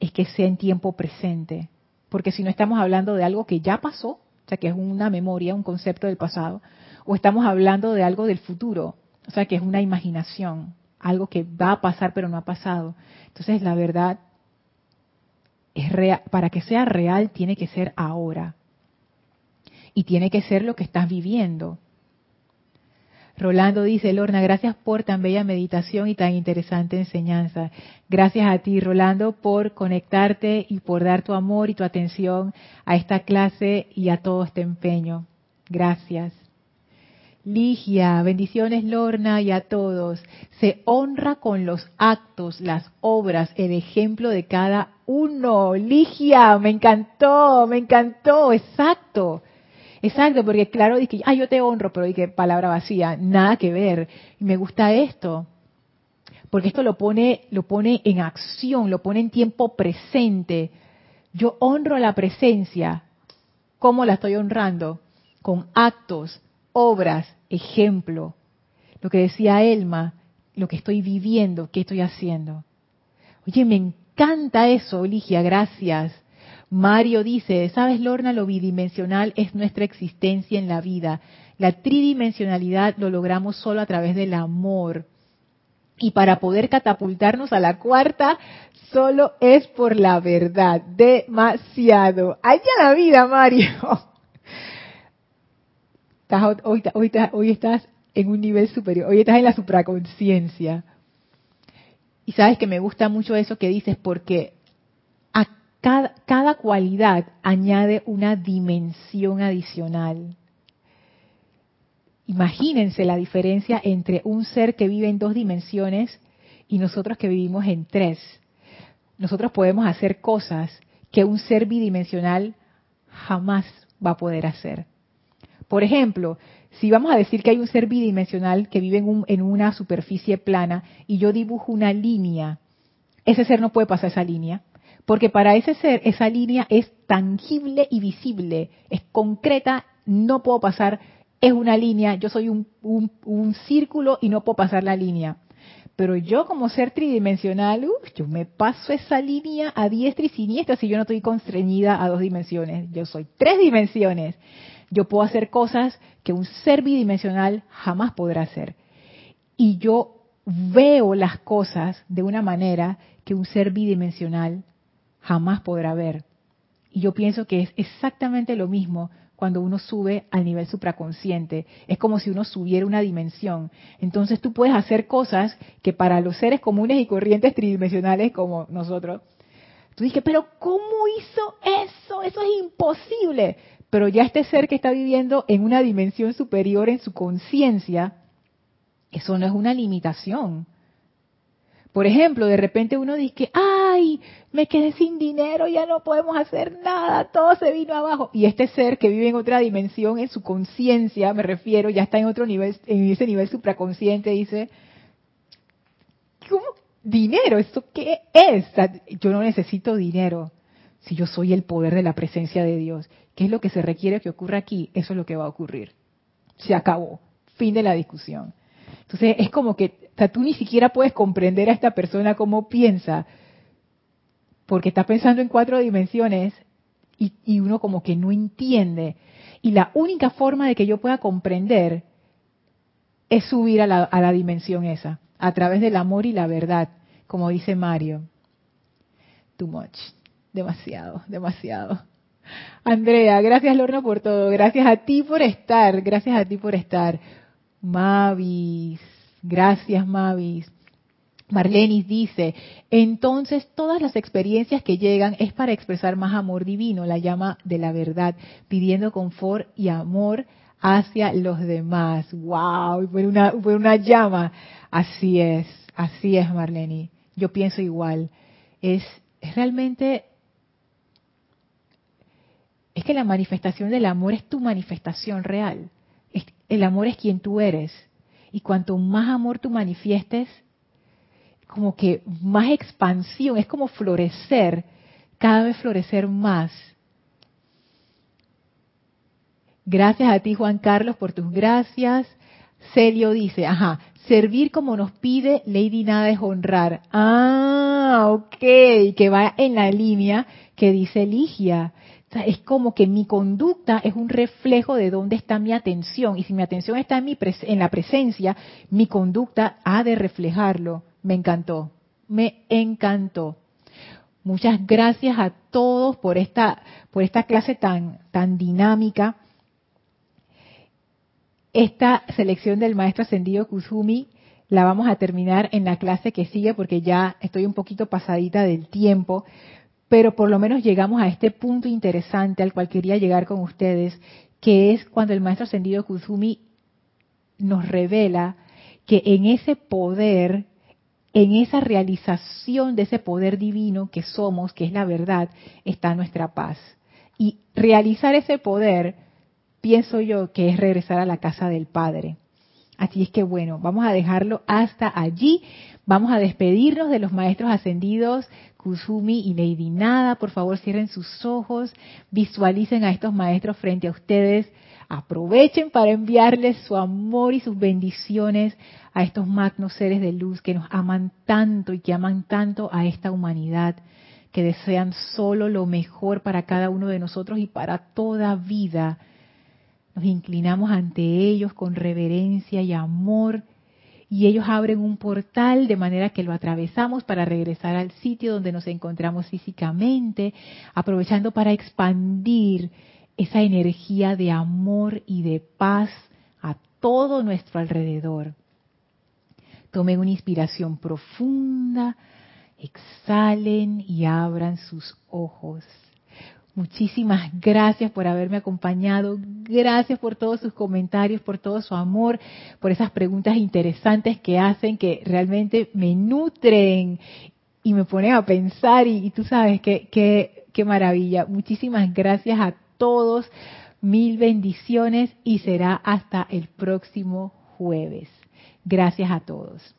es que sea en tiempo presente. Porque si no estamos hablando de algo que ya pasó, o sea, que es una memoria, un concepto del pasado, o estamos hablando de algo del futuro, o sea, que es una imaginación, algo que va a pasar pero no ha pasado. Entonces, la verdad es real, para que sea real tiene que ser ahora y tiene que ser lo que estás viviendo. Rolando dice, Lorna, gracias por tan bella meditación y tan interesante enseñanza. Gracias a ti, Rolando, por conectarte y por dar tu amor y tu atención a esta clase y a todo este empeño. Gracias. Ligia, bendiciones Lorna y a todos. Se honra con los actos, las obras, el ejemplo de cada uno. Ligia, me encantó, me encantó, exacto. Exacto, porque claro, dije, ah, yo te honro, pero dije, palabra vacía, nada que ver. Me gusta esto, porque esto lo pone, lo pone en acción, lo pone en tiempo presente. Yo honro la presencia. ¿Cómo la estoy honrando? Con actos, obras, ejemplo. Lo que decía Elma, lo que estoy viviendo, qué estoy haciendo. Oye, me encanta eso, Ligia, gracias. Mario dice, ¿sabes, Lorna? Lo bidimensional es nuestra existencia en la vida. La tridimensionalidad lo logramos solo a través del amor. Y para poder catapultarnos a la cuarta, solo es por la verdad. Demasiado. Allá la vida, Mario. hoy, hoy estás en un nivel superior. Hoy estás en la supraconciencia. Y sabes que me gusta mucho eso que dices porque cada, cualidad añade una dimensión adicional. Imagínense la diferencia entre un ser que vive en dos dimensiones y nosotros que vivimos en tres. Nosotros podemos hacer cosas que un ser bidimensional jamás va a poder hacer. Por ejemplo, si vamos a decir que hay un ser bidimensional que vive en, en, una superficie plana y yo dibujo una línea, ese ser no puede pasar esa línea porque para ese ser esa línea es tangible y visible, es concreta, no puedo pasar, es una línea, yo soy un, círculo y no puedo pasar la línea. Pero yo como ser tridimensional, yo me paso esa línea a diestra y siniestra si yo no estoy constreñida a dos dimensiones. Yo soy tres dimensiones. Yo puedo hacer cosas que un ser bidimensional jamás podrá hacer. Y yo veo las cosas de una manera que un ser bidimensional jamás podrá ver. Y yo pienso que es exactamente lo mismo cuando uno sube al nivel supraconsciente. Es como si uno subiera una dimensión. Entonces tú puedes hacer cosas que para los seres comunes y corrientes tridimensionales como nosotros, tú dices, pero ¿cómo hizo eso? Eso es imposible. Pero ya este ser que está viviendo en una dimensión superior en su conciencia, eso no es una limitación. Por ejemplo, de repente uno dice, ay, me quedé sin dinero, ya no podemos hacer nada, todo se vino abajo. Y este ser que vive en otra dimensión, en su conciencia, me refiero, ya está en otro nivel, en ese nivel supraconsciente, dice, ¿cómo? ¿Dinero? ¿Esto qué es? Yo no necesito dinero si yo soy el poder de la presencia de Dios. ¿Qué es lo que se requiere que ocurra aquí? Eso es lo que va a ocurrir. Se acabó. Fin de la discusión. Entonces es como que sea, tú ni siquiera puedes comprender a esta persona cómo piensa, porque está pensando en cuatro dimensiones y, uno como que no entiende. Y la única forma de que yo pueda comprender es subir a la, a la dimensión esa, a través del amor y la verdad, como dice Mario. Too much, demasiado, demasiado. Andrea, gracias Lorna por todo, gracias a ti por estar, gracias a ti por estar. Mavis, Gracias, Mavis. Marlenis dice, entonces todas las experiencias que llegan es para expresar más amor divino, la llama de la verdad, pidiendo confort y amor hacia los demás. ¡Wow! Fue una, fue una llama. Así es, así es, Marleni. Yo pienso igual. Es, es realmente... Es que la manifestación del amor es tu manifestación real. el amor es quien tú eres y cuanto más amor tú manifiestes, como que más expansión, es como florecer, cada vez florecer más. Gracias a ti, Juan Carlos, por tus gracias. Celio dice, ajá, servir como nos pide Lady Nada es honrar. Ah, ok, que va en la línea que dice Ligia es como que mi conducta es un reflejo de dónde está mi atención. Y si mi atención está en, mi en la presencia, mi conducta ha de reflejarlo. Me encantó, me encantó. Muchas gracias a todos por esta, por esta clase tan, tan dinámica. Esta selección del maestro ascendido Kuzumi la vamos a terminar en la clase que sigue porque ya estoy un poquito pasadita del tiempo pero por lo menos llegamos a este punto interesante al cual quería llegar con ustedes, que es cuando el maestro ascendido Kuzumi nos revela que en ese poder, en esa realización de ese poder divino que somos, que es la verdad, está nuestra paz. Y realizar ese poder, pienso yo, que es regresar a la casa del Padre. Así es que bueno, vamos a dejarlo hasta allí. Vamos a despedirnos de los maestros ascendidos Kusumi y Lady Nada. Por favor, cierren sus ojos, visualicen a estos maestros frente a ustedes. Aprovechen para enviarles su amor y sus bendiciones a estos magnos seres de luz que nos aman tanto y que aman tanto a esta humanidad, que desean solo lo mejor para cada uno de nosotros y para toda vida nos inclinamos ante ellos con reverencia y amor y ellos abren un portal de manera que lo atravesamos para regresar al sitio donde nos encontramos físicamente, aprovechando para expandir esa energía de amor y de paz a todo nuestro alrededor. Tomen una inspiración profunda, exhalen y abran sus ojos. Muchísimas gracias por haberme acompañado. Gracias por todos sus comentarios, por todo su amor, por esas preguntas interesantes que hacen que realmente me nutren y me ponen a pensar y, tú sabes qué, qué, qué maravilla. Muchísimas gracias a todos. Mil bendiciones y será hasta el próximo jueves. Gracias a todos.